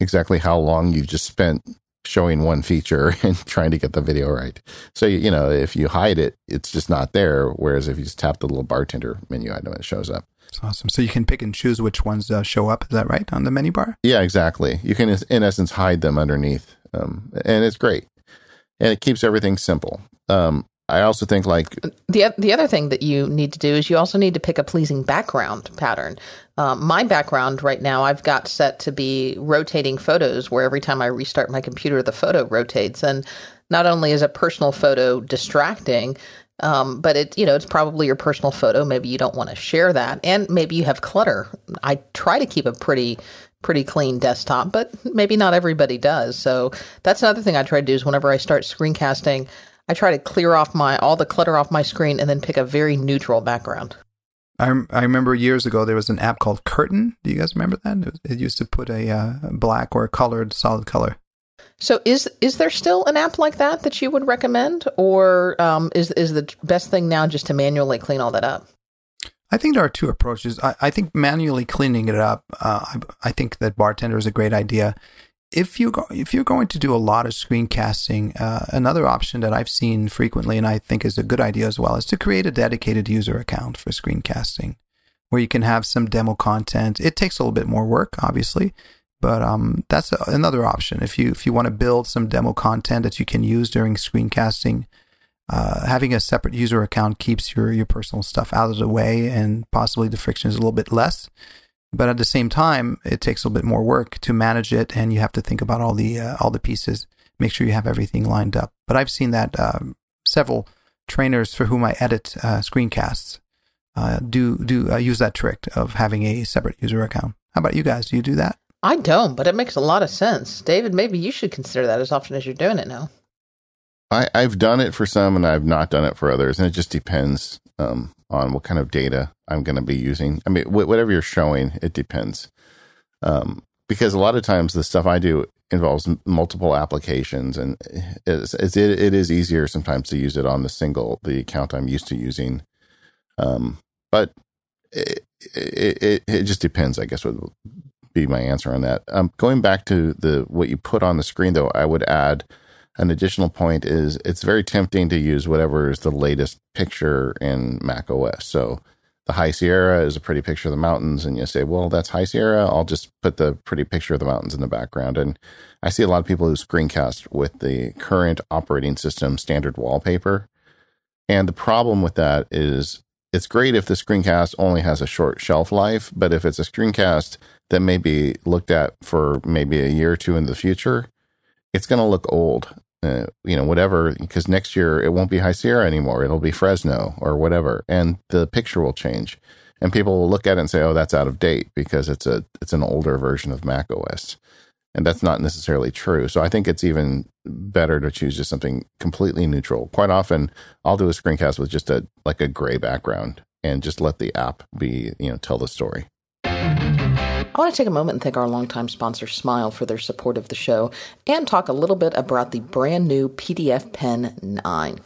exactly how long you just spent showing one feature and trying to get the video right. So, you know, if you hide it, it's just not there. Whereas if you just tap the little bartender menu item, it shows up. That's awesome. So you can pick and choose which ones uh, show up. Is that right on the menu bar? Yeah, exactly. You can, in essence, hide them underneath. Um, and it's great. And it keeps everything simple. Um, I also think like the the other thing that you need to do is you also need to pick a pleasing background pattern. Um, my background right now, I've got set to be rotating photos, where every time I restart my computer, the photo rotates. And not only is a personal photo distracting, um, but it you know it's probably your personal photo. Maybe you don't want to share that, and maybe you have clutter. I try to keep a pretty pretty clean desktop, but maybe not everybody does. So that's another thing I try to do is whenever I start screencasting. I try to clear off my all the clutter off my screen and then pick a very neutral background. I, I remember years ago there was an app called Curtain. Do you guys remember that? It, was, it used to put a uh, black or a colored solid color. So is is there still an app like that that you would recommend, or um, is is the best thing now just to manually clean all that up? I think there are two approaches. I, I think manually cleaning it up. Uh, I, I, think that bartender is a great idea if you if you're going to do a lot of screencasting, uh, another option that I've seen frequently and I think is a good idea as well is to create a dedicated user account for screencasting, where you can have some demo content. It takes a little bit more work, obviously, but um, that's a, another option. If you if you want to build some demo content that you can use during screencasting, uh, having a separate user account keeps your your personal stuff out of the way and possibly the friction is a little bit less. But at the same time, it takes a little bit more work to manage it, and you have to think about all the uh, all the pieces. Make sure you have everything lined up. But I've seen that um, several trainers for whom I edit uh, screencasts uh, do do uh, use that trick of having a separate user account. How about you guys? Do you do that? I don't, but it makes a lot of sense. David, maybe you should consider that as often as you're doing it now. I, I've done it for some and I've not done it for others, and it just depends. Um, on what kind of data I'm going to be using. I mean, wh- whatever you're showing, it depends. Um, because a lot of times the stuff I do involves m- multiple applications, and it's, it's, it, it is easier sometimes to use it on the single the account I'm used to using. Um, but it, it, it, it just depends, I guess would be my answer on that. Um, going back to the what you put on the screen, though, I would add an additional point is it's very tempting to use whatever is the latest picture in Mac OS. So the High Sierra is a pretty picture of the mountains, and you say, well, that's High Sierra. I'll just put the pretty picture of the mountains in the background. And I see a lot of people who screencast with the current operating system standard wallpaper. And the problem with that is it's great if the screencast only has a short shelf life, but if it's a screencast that may be looked at for maybe a year or two in the future, it's going to look old uh, you know, whatever, because next year it won't be High Sierra anymore. It'll be Fresno or whatever, and the picture will change, and people will look at it and say, "Oh, that's out of date," because it's a it's an older version of Mac OS, and that's not necessarily true. So I think it's even better to choose just something completely neutral. Quite often, I'll do a screencast with just a like a gray background and just let the app be, you know, tell the story. I want to take a moment and thank our longtime sponsor, Smile, for their support of the show and talk a little bit about the brand new PDF Pen 9.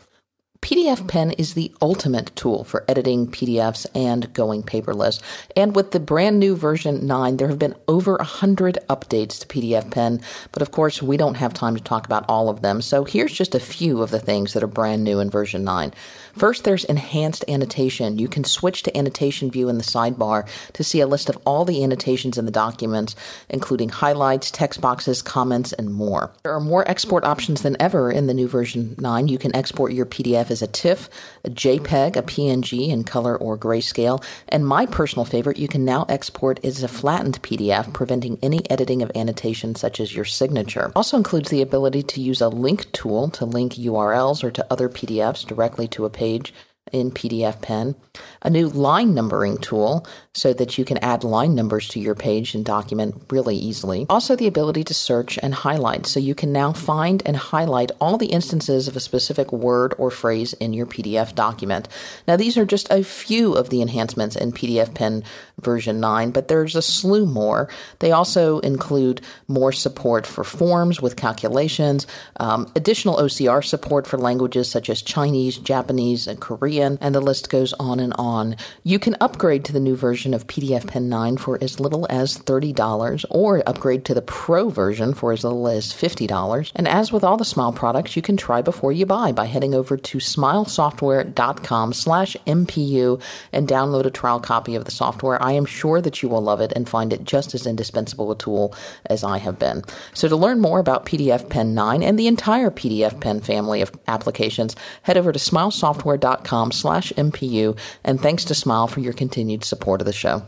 PDF Pen is the ultimate tool for editing PDFs and going paperless. And with the brand new version 9, there have been over 100 updates to PDF Pen, but of course, we don't have time to talk about all of them. So here's just a few of the things that are brand new in version 9. First, there's enhanced annotation. You can switch to annotation view in the sidebar to see a list of all the annotations in the documents, including highlights, text boxes, comments, and more. There are more export options than ever in the new version 9. You can export your PDF as a TIFF, a JPEG, a PNG in color or grayscale, and my personal favorite, you can now export is a flattened PDF, preventing any editing of annotations such as your signature. Also includes the ability to use a link tool to link URLs or to other PDFs directly to a page in PDF Pen, a new line numbering tool so that you can add line numbers to your page and document really easily. Also, the ability to search and highlight so you can now find and highlight all the instances of a specific word or phrase in your PDF document. Now, these are just a few of the enhancements in PDF Pen version 9, but there's a slew more. They also include more support for forms with calculations, um, additional OCR support for languages such as Chinese, Japanese, and Korean and the list goes on and on. You can upgrade to the new version of PDF Pen 9 for as little as $30 or upgrade to the Pro version for as little as $50. And as with all the Smile products, you can try before you buy by heading over to smilesoftware.com slash MPU and download a trial copy of the software. I am sure that you will love it and find it just as indispensable a tool as I have been. So to learn more about PDF Pen 9 and the entire PDF Pen family of applications, head over to smilesoftware.com slash MPU. And thanks to Smile for your continued support of the show.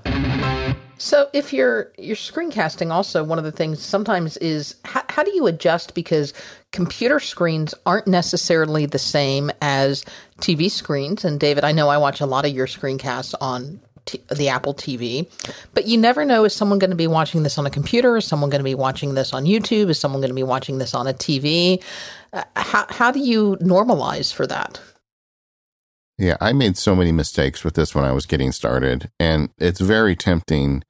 So if you're you're screencasting also one of the things sometimes is how, how do you adjust? Because computer screens aren't necessarily the same as TV screens. And David I know I watch a lot of your screencasts on T- the Apple TV but you never know is someone going to be watching this on a computer? Is someone going to be watching this on YouTube? Is someone going to be watching this on a TV uh, how how do you normalize for that yeah, I made so many mistakes with this when I was getting started, and it's very tempting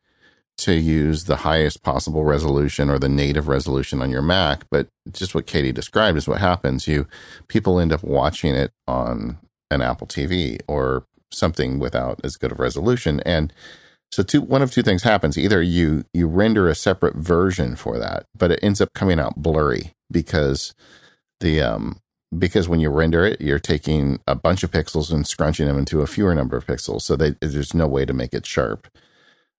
to use the highest possible resolution or the native resolution on your Mac, but just what Katie described is what happens. You people end up watching it on an Apple TV or something without as good of resolution and so two one of two things happens. Either you you render a separate version for that, but it ends up coming out blurry because the um because when you render it, you're taking a bunch of pixels and scrunching them into a fewer number of pixels. So they, there's no way to make it sharp.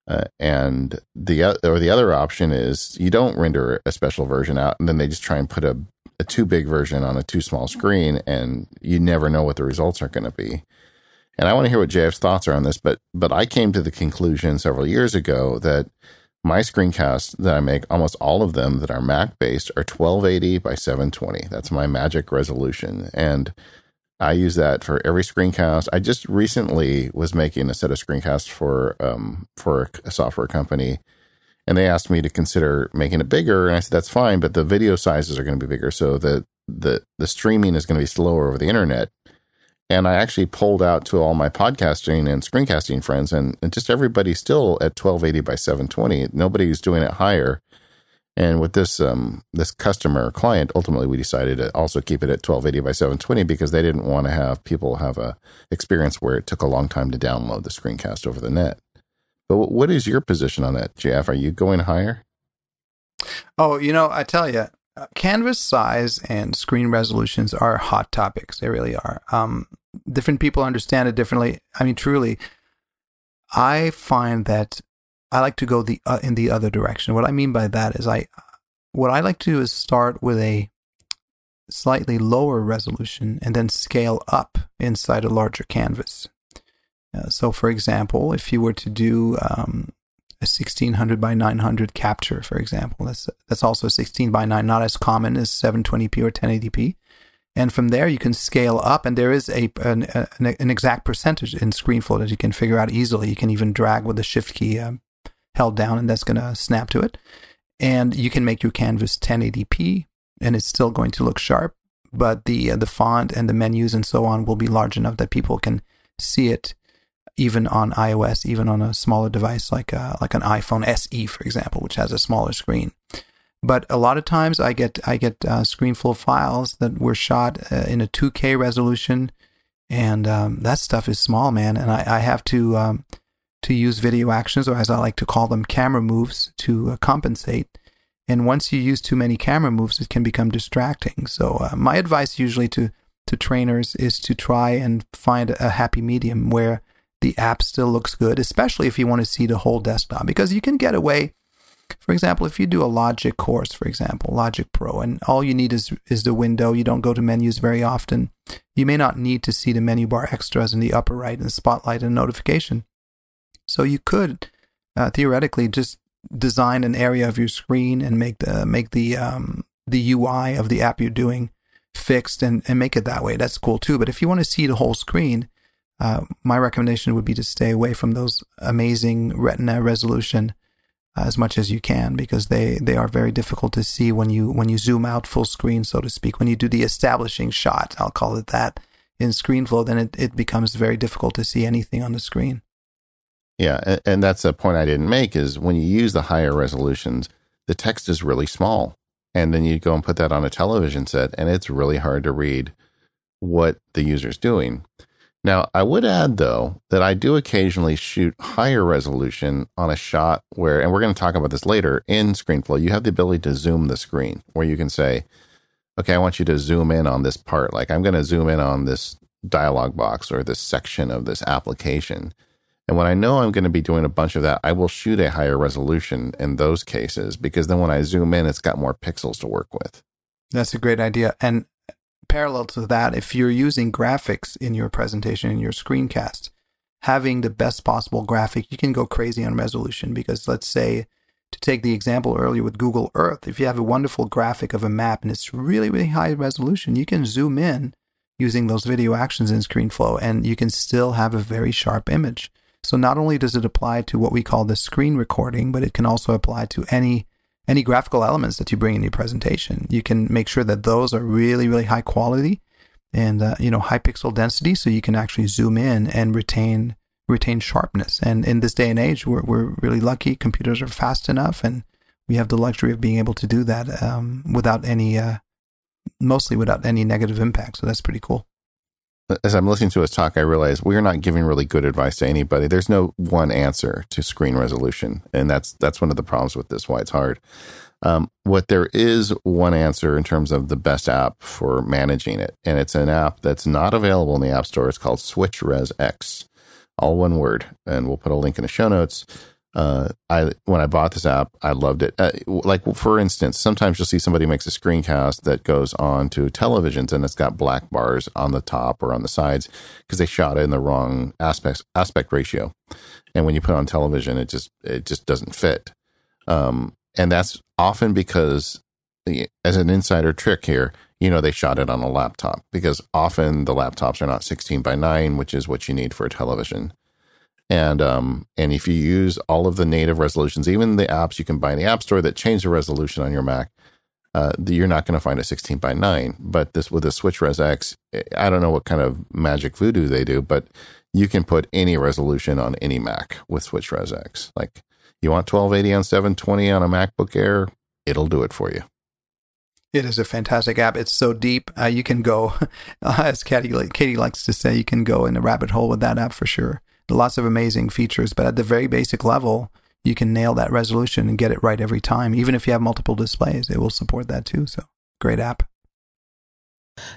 Uh, and the or the other option is you don't render a special version out, and then they just try and put a, a too big version on a too small screen, and you never know what the results are going to be. And I want to hear what JF's thoughts are on this, but but I came to the conclusion several years ago that my screencasts that I make, almost all of them that are Mac based, are 1280 by 720. That's my magic resolution. And I use that for every screencast. I just recently was making a set of screencasts for um, for a software company, and they asked me to consider making it bigger, and I said that's fine, but the video sizes are going to be bigger, so the the the streaming is going to be slower over the internet. And I actually pulled out to all my podcasting and screencasting friends, and, and just everybody still at 1280 by 720. Nobody's doing it higher. And with this um, this customer client, ultimately we decided to also keep it at 1280 by 720 because they didn't want to have people have a experience where it took a long time to download the screencast over the net. But what is your position on that, Jeff? Are you going higher? Oh, you know, I tell you, uh, canvas size and screen resolutions are hot topics. They really are. Um, different people understand it differently. I mean, truly, I find that I like to go the uh, in the other direction. What I mean by that is I what I like to do is start with a slightly lower resolution and then scale up inside a larger canvas. Uh, so, for example, if you were to do um, a 1600 by 900 capture, for example, that's that's also 16 by 9, not as common as 720p or 1080p. And from there, you can scale up, and there is a an, an exact percentage in ScreenFlow that you can figure out easily. You can even drag with the Shift key um, held down, and that's going to snap to it. And you can make your canvas 1080p, and it's still going to look sharp. But the uh, the font and the menus and so on will be large enough that people can see it, even on iOS, even on a smaller device like a, uh, like an iPhone SE, for example, which has a smaller screen. But a lot of times I get I get uh, ScreenFlow files that were shot uh, in a 2K resolution and um, that stuff is small, man. And I, I have to um, to use video actions, or as I like to call them, camera moves to uh, compensate. And once you use too many camera moves, it can become distracting. So uh, my advice usually to to trainers is to try and find a happy medium where the app still looks good, especially if you want to see the whole desktop, because you can get away. For example, if you do a Logic course, for example, Logic Pro, and all you need is is the window, you don't go to menus very often. You may not need to see the menu bar extras in the upper right and spotlight and notification. So you could uh, theoretically just design an area of your screen and make the make the um, the UI of the app you're doing fixed and, and make it that way. That's cool too. But if you want to see the whole screen, uh, my recommendation would be to stay away from those amazing retina resolution as much as you can because they, they are very difficult to see when you when you zoom out full screen, so to speak. When you do the establishing shot, I'll call it that, in ScreenFlow, then it, it becomes very difficult to see anything on the screen. Yeah, and that's a point I didn't make is when you use the higher resolutions, the text is really small. And then you go and put that on a television set, and it's really hard to read what the user's doing. Now, I would add, though, that I do occasionally shoot higher resolution on a shot where, and we're going to talk about this later in ScreenFlow, you have the ability to zoom the screen where you can say, okay, I want you to zoom in on this part. Like I'm going to zoom in on this dialog box or this section of this application. And when I know I'm going to be doing a bunch of that, I will shoot a higher resolution in those cases because then when I zoom in, it's got more pixels to work with. That's a great idea. And parallel to that, if you're using graphics in your presentation, in your screencast, having the best possible graphic, you can go crazy on resolution because let's say, to take the example earlier with Google Earth, if you have a wonderful graphic of a map and it's really, really high resolution, you can zoom in using those video actions in ScreenFlow and you can still have a very sharp image. So not only does it apply to what we call the screen recording, but it can also apply to any any graphical elements that you bring in your presentation. You can make sure that those are really really high quality and uh, you know high pixel density, so you can actually zoom in and retain retain sharpness. And in this day and age, we're we're really lucky. Computers are fast enough, and we have the luxury of being able to do that um, without any, uh, mostly without any negative impact. So that's pretty cool as I'm listening to his talk, I realize we're not giving really good advice to anybody. There's no one answer to screen resolution, and that's that's one of the problems with this. Why it's hard. Um, what there is one answer in terms of the best app for managing it, and it's an app that's not available in the App Store. It's called SwitchRes X, all one word, and we'll put a link in the show notes uh, I when I bought this app, I loved it. Uh, like for instance, sometimes you'll see somebody makes a screencast that goes on to televisions and it's got black bars on the top or on the sides because they shot it in the wrong aspect aspect ratio, and when you put on television, it just it just doesn't fit. Um, and that's often because, as an insider trick here, you know they shot it on a laptop because often the laptops are not 16 by 9, which is what you need for a television. And um, and if you use all of the native resolutions, even the apps you can buy in the App Store that change the resolution on your Mac, uh, you're not going to find a 16 by 9. But this with a SwitchRes X, I don't know what kind of magic voodoo they do, but you can put any resolution on any Mac with SwitchRes X. Like you want 1280 on 720 on a MacBook Air, it'll do it for you. It is a fantastic app. It's so deep. Uh, you can go, as Katie, Katie likes to say, you can go in a rabbit hole with that app for sure lots of amazing features, but at the very basic level, you can nail that resolution and get it right every time. Even if you have multiple displays, it will support that too. So great app.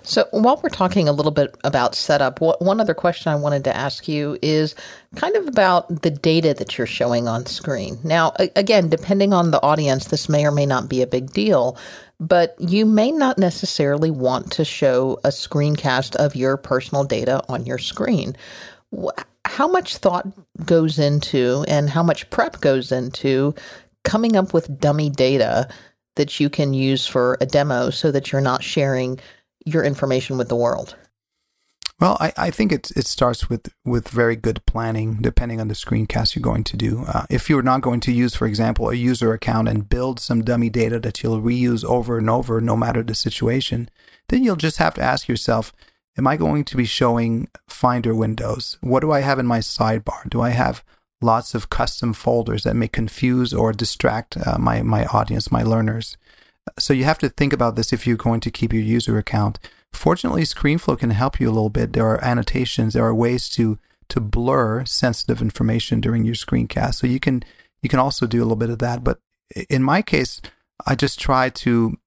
So, while we're talking a little bit about setup, one other question I wanted to ask you is kind of about the data that you're showing on screen. Now, again, depending on the audience, this may or may not be a big deal, but you may not necessarily want to show a screencast of your personal data on your screen how much thought goes into and how much prep goes into coming up with dummy data that you can use for a demo so that you're not sharing your information with the world? Well, I, I think it it starts with, with very good planning, depending on the screencast you're going to do. Uh, if you're not going to use, for example, a user account and build some dummy data that you'll reuse over and over, no matter the situation, then you'll just have to ask yourself, Am I going to be showing Finder windows? What do I have in my sidebar? Do I have lots of custom folders that may confuse or distract uh, my, my audience, my learners? So you have to think about this if you're going to keep your user account Fortunately, ScreenFlow can help you a little bit. There are annotations, there are ways to to blur sensitive information during your screencast. So you can you can also do a little bit of that. But in my case, I just try to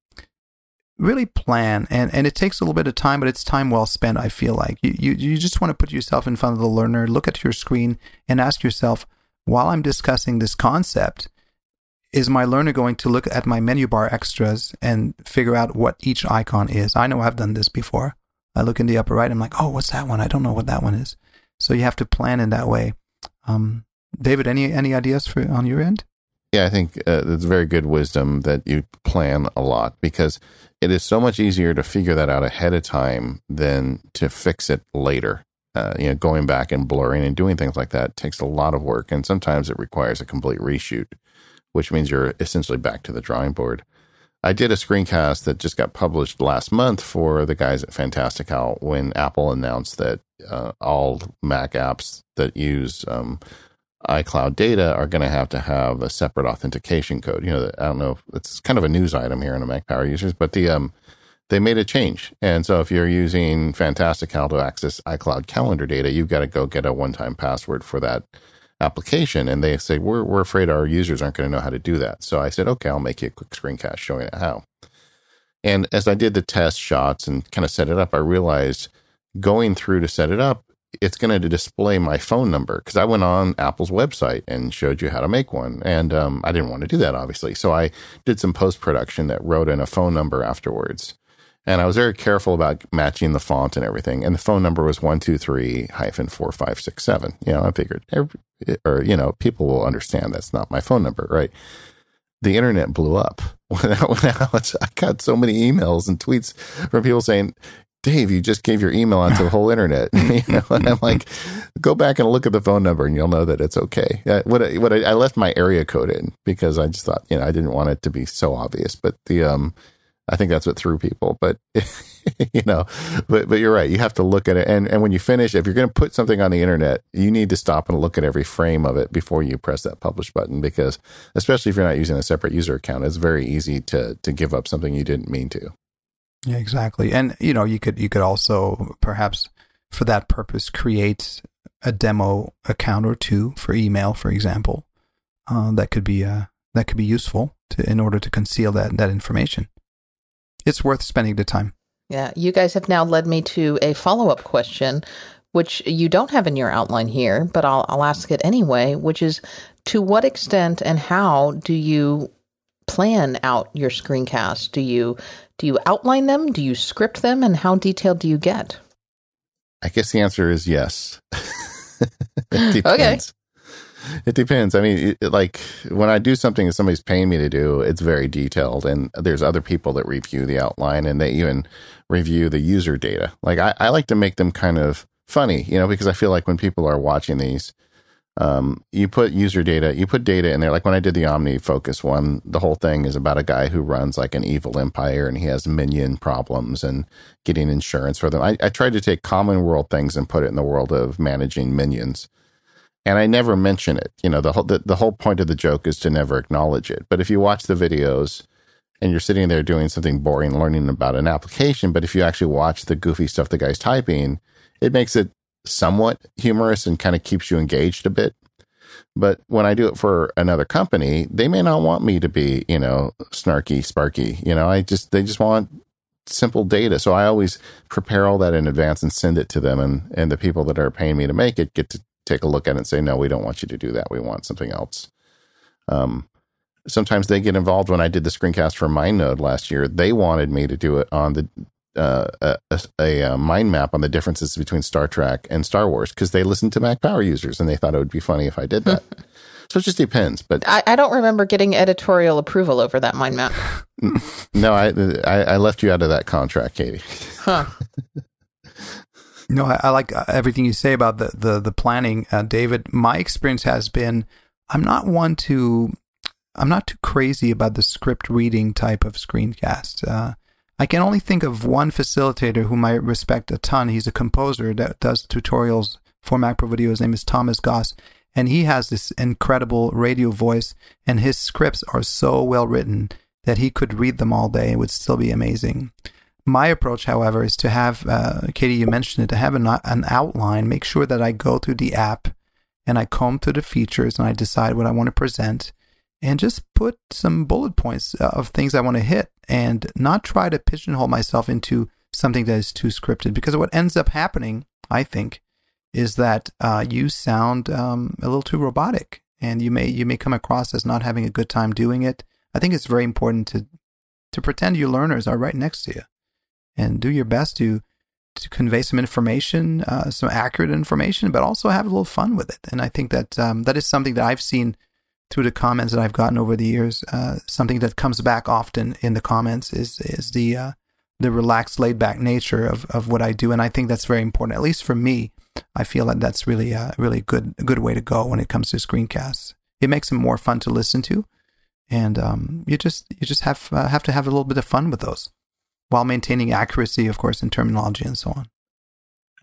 really plan and, and it takes a little bit of time, but it's time well spent, I feel like. You, you you just want to put yourself in front of the learner, look at your screen and ask yourself, while I'm discussing this concept, is my learner going to look at my menu bar extras and figure out what each icon is? I know I've done this before. I look in the upper right, I'm like, oh, what's that one? I don't know what that one is. So you have to plan in that way. Um, David, any any ideas for on your end? Yeah, I think uh, it's very good wisdom that you plan a lot because it is so much easier to figure that out ahead of time than to fix it later. Uh, you know, going back and blurring and doing things like that takes a lot of work, and sometimes it requires a complete reshoot, which means you're essentially back to the drawing board. I did a screencast that just got published last month for the guys at Fantastical when Apple announced that uh, all Mac apps that use um, iCloud data are going to have to have a separate authentication code. You know, I don't know if it's kind of a news item here in the Mac Power users, but the um, they made a change. And so if you're using Fantastical to access iCloud calendar data, you've got to go get a one-time password for that application. And they say, we're, we're afraid our users aren't going to know how to do that. So I said, okay, I'll make you a quick screencast showing it how. And as I did the test shots and kind of set it up, I realized going through to set it up, it's going to display my phone number because I went on Apple's website and showed you how to make one. And um, I didn't want to do that, obviously. So I did some post production that wrote in a phone number afterwards. And I was very careful about matching the font and everything. And the phone number was 123 hyphen 4567. You know, I figured, or, you know, people will understand that's not my phone number, right? The internet blew up. When I, when I got so many emails and tweets from people saying, Dave, you just gave your email onto the whole internet. you know, and I'm like, go back and look at the phone number, and you'll know that it's okay. Uh, what I, what I, I, left my area code in because I just thought, you know, I didn't want it to be so obvious. But the um, I think that's what threw people. But you know, but but you're right. You have to look at it, and and when you finish, if you're going to put something on the internet, you need to stop and look at every frame of it before you press that publish button. Because especially if you're not using a separate user account, it's very easy to to give up something you didn't mean to. Yeah, exactly. And you know, you could you could also perhaps for that purpose create a demo account or two for email, for example. Uh, that could be uh, that could be useful to in order to conceal that that information. It's worth spending the time. Yeah, you guys have now led me to a follow up question, which you don't have in your outline here, but I'll, I'll ask it anyway, which is to what extent and how do you plan out your screencast? Do you do you outline them? Do you script them? And how detailed do you get? I guess the answer is yes. it okay. It depends. I mean, it, like when I do something that somebody's paying me to do, it's very detailed. And there's other people that review the outline and they even review the user data. Like I, I like to make them kind of funny, you know, because I feel like when people are watching these, um, you put user data, you put data in there. Like when I did the OmniFocus one, the whole thing is about a guy who runs like an evil empire and he has minion problems and getting insurance for them. I, I tried to take common world things and put it in the world of managing minions. And I never mention it. You know, the whole, the, the whole point of the joke is to never acknowledge it. But if you watch the videos and you're sitting there doing something boring, learning about an application, but if you actually watch the goofy stuff the guy's typing, it makes it somewhat humorous and kind of keeps you engaged a bit. But when I do it for another company, they may not want me to be, you know, snarky, sparky. You know, I just, they just want simple data. So I always prepare all that in advance and send it to them. And, and the people that are paying me to make it get to take a look at it and say, no, we don't want you to do that. We want something else. Um, sometimes they get involved when I did the screencast for MindNode last year. They wanted me to do it on the uh, a, a, a, mind map on the differences between Star Trek and Star Wars because they listened to Mac Power users and they thought it would be funny if I did that. so it just depends. But I, I, don't remember getting editorial approval over that mind map. no, I, I, I left you out of that contract, Katie. Huh. no, I, I, like uh, everything you say about the the the planning, uh, David. My experience has been I'm not one to I'm not too crazy about the script reading type of screencast. Uh, I can only think of one facilitator whom I respect a ton. He's a composer that does tutorials for Mac Pro Video. His name is Thomas Goss, and he has this incredible radio voice, and his scripts are so well written that he could read them all day. It would still be amazing. My approach, however, is to have, uh, Katie, you mentioned it, to have an, an outline, make sure that I go through the app and I comb through the features and I decide what I want to present and just put some bullet points of things I want to hit and not try to pigeonhole myself into something that is too scripted. Because what ends up happening, I think, is that uh, you sound um, a little too robotic and you may you may come across as not having a good time doing it. I think it's very important to to pretend your learners are right next to you and do your best to to convey some information, uh, some accurate information, but also have a little fun with it. And I think that um, that is something that I've seen through the comments that I've gotten over the years. Uh, something that comes back often in the comments is is the uh, the relaxed, laid back nature of, of what I do, and I think that's very important. At least for me, I feel that that's really a really good good way to go when it comes to screencasts. It makes them more fun to listen to, and um, you just you just have uh, have to have a little bit of fun with those while maintaining accuracy, of course, in terminology and so on.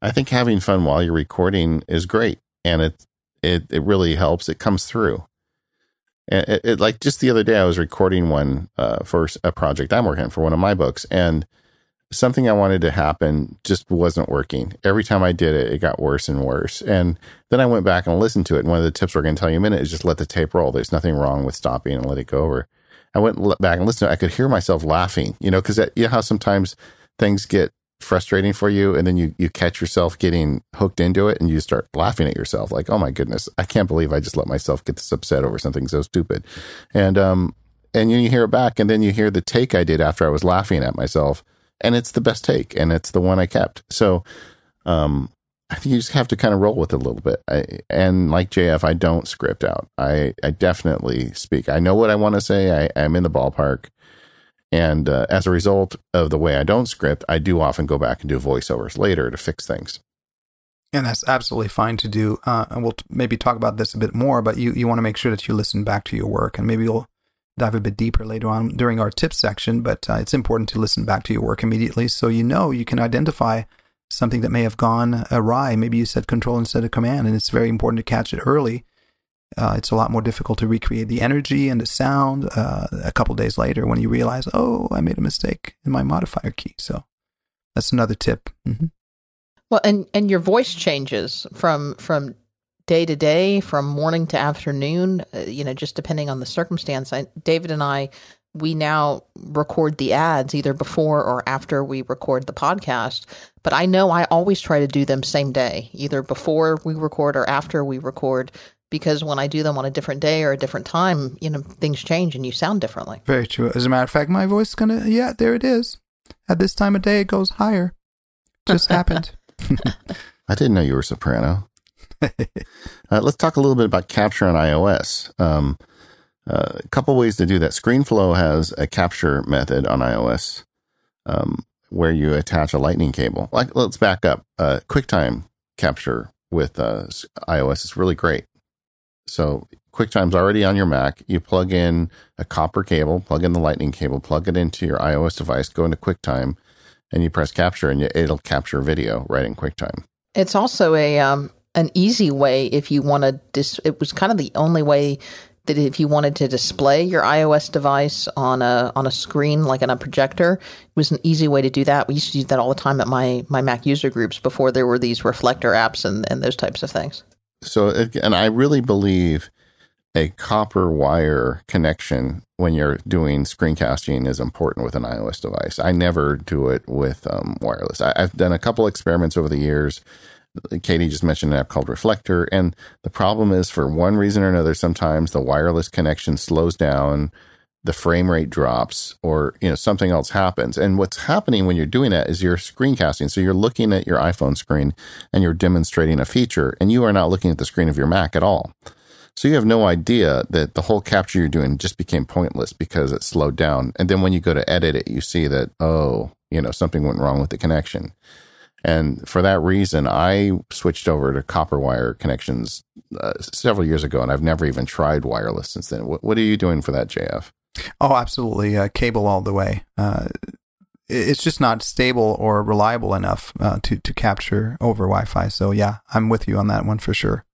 I think having fun while you're recording is great, and it it it really helps. It comes through. And it, it like just the other day, I was recording one uh, for a project I'm working on for one of my books, and something I wanted to happen just wasn't working. Every time I did it, it got worse and worse. And then I went back and listened to it. And one of the tips we're going to tell you in a minute is just let the tape roll. There's nothing wrong with stopping and let it go over. I went back and listened. I could hear myself laughing, you know, because you know how sometimes things get frustrating for you and then you, you catch yourself getting hooked into it and you start laughing at yourself like, oh my goodness, I can't believe I just let myself get this upset over something so stupid. And, um, and you hear it back and then you hear the take I did after I was laughing at myself and it's the best take and it's the one I kept. So, um, I think you just have to kind of roll with it a little bit. I, and like JF, I don't script out. I, I definitely speak. I know what I want to say. I, am in the ballpark. And uh, as a result of the way I don't script, I do often go back and do voiceovers later to fix things. And that's absolutely fine to do. Uh, and we'll t- maybe talk about this a bit more, but you, you want to make sure that you listen back to your work. And maybe we'll dive a bit deeper later on during our tips section. But uh, it's important to listen back to your work immediately so you know you can identify something that may have gone awry. Maybe you said control instead of command, and it's very important to catch it early. Uh, it's a lot more difficult to recreate the energy and the sound uh, a couple days later when you realize, oh, I made a mistake in my modifier key. So that's another tip. Mm-hmm. Well, and and your voice changes from from day to day, from morning to afternoon. Uh, you know, just depending on the circumstance. I, David and I we now record the ads either before or after we record the podcast. But I know I always try to do them same day, either before we record or after we record, because when I do them on a different day or a different time, you know, things change and you sound differently. Very true. As a matter of fact, my voice is gonna yeah, there it is. At this time of day it goes higher. Just happened. I didn't know you were soprano. uh, let's talk a little bit about capture on iOS. Um, uh, a couple ways to do that. ScreenFlow has a capture method on iOS um, where you attach a lightning cable. Like, let's back up. Uh, QuickTime capture with uh, iOS is really great. So QuickTime's already on your Mac. You plug in a copper cable, plug in the lightning cable, plug it into your iOS device, go into QuickTime, and you press capture, and it'll capture video right in QuickTime. It's also a um, an easy way if you want to. Dis- it was kind of the only way that if you wanted to display your iOS device on a on a screen like on a projector, it was an easy way to do that. We used to do that all the time at my my Mac user groups before there were these reflector apps and, and those types of things. So, and I really believe a copper wire connection when you're doing screencasting is important with an iOS device. I never do it with um, wireless. I, I've done a couple experiments over the years Katie just mentioned an app called Reflector. And the problem is, for one reason or another, sometimes the wireless connection slows down, the frame rate drops, or you know something else happens. And what's happening when you're doing that is you're screencasting. So you're looking at your iPhone screen and you're demonstrating a feature, and you are not looking at the screen of your Mac at all. So you have no idea that the whole capture you're doing just became pointless because it slowed down. And then when you go to edit it, you see that, oh, you know, something went wrong with the connection. And for that reason, I switched over to copper wire connections uh, several years ago, and I've never even tried wireless since then. What, what are you doing for that, JF? Oh, absolutely. Uh, cable all the way. Uh, it's just not stable or reliable enough uh, to, to capture over Wi Fi. So, yeah, I'm with you on that one for sure.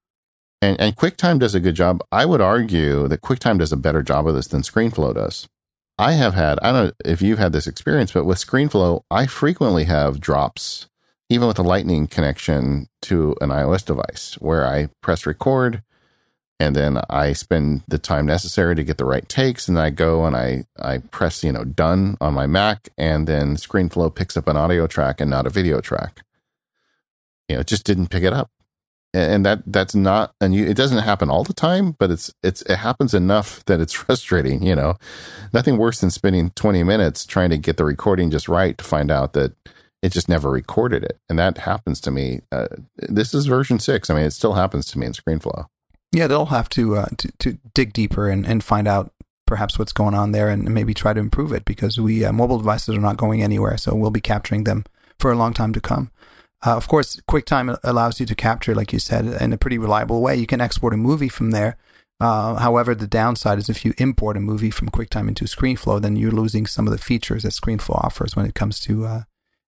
And, and QuickTime does a good job. I would argue that QuickTime does a better job of this than ScreenFlow does. I have had, I don't know if you've had this experience, but with ScreenFlow, I frequently have drops, even with a lightning connection to an iOS device, where I press record and then I spend the time necessary to get the right takes, and I go and I I press you know done on my Mac, and then ScreenFlow picks up an audio track and not a video track. You know, it just didn't pick it up, and that that's not and you, it doesn't happen all the time, but it's it's it happens enough that it's frustrating. You know, nothing worse than spending twenty minutes trying to get the recording just right to find out that it just never recorded it, and that happens to me. Uh, this is version six. I mean, it still happens to me in ScreenFlow. Yeah, they'll have to, uh, to to dig deeper and, and find out perhaps what's going on there and maybe try to improve it because we uh, mobile devices are not going anywhere, so we'll be capturing them for a long time to come. Uh, of course, QuickTime allows you to capture, like you said, in a pretty reliable way. You can export a movie from there. Uh, however, the downside is if you import a movie from QuickTime into ScreenFlow, then you're losing some of the features that ScreenFlow offers when it comes to uh,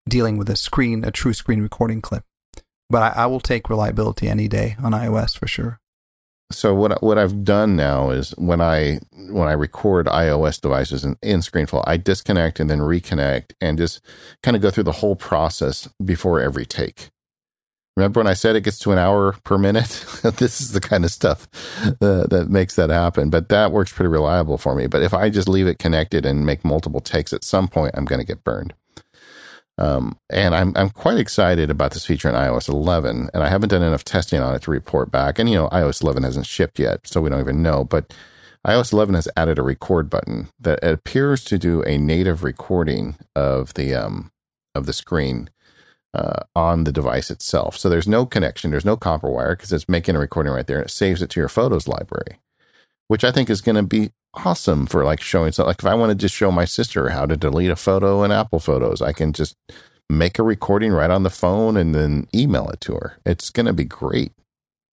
dealing with a screen, a true screen recording clip. But I, I will take reliability any day on iOS for sure so what what I've done now is when I when I record iOS devices in, in ScreenFlow, I disconnect and then reconnect and just kind of go through the whole process before every take. Remember when I said it gets to an hour per minute? this is the kind of stuff uh, that makes that happen. But that works pretty reliable for me. But if I just leave it connected and make multiple takes, at some point I'm going to get burned. Um, and I'm I'm quite excited about this feature in iOS 11, and I haven't done enough testing on it to report back. And you know, iOS 11 hasn't shipped yet, so we don't even know. But iOS 11 has added a record button that appears to do a native recording of the um, of the screen uh, on the device itself. So there's no connection, there's no copper wire because it's making a recording right there, and it saves it to your photos library, which I think is going to be awesome for like showing so like if I want to just show my sister how to delete a photo in Apple Photos, I can just make a recording right on the phone and then email it to her. It's going to be great.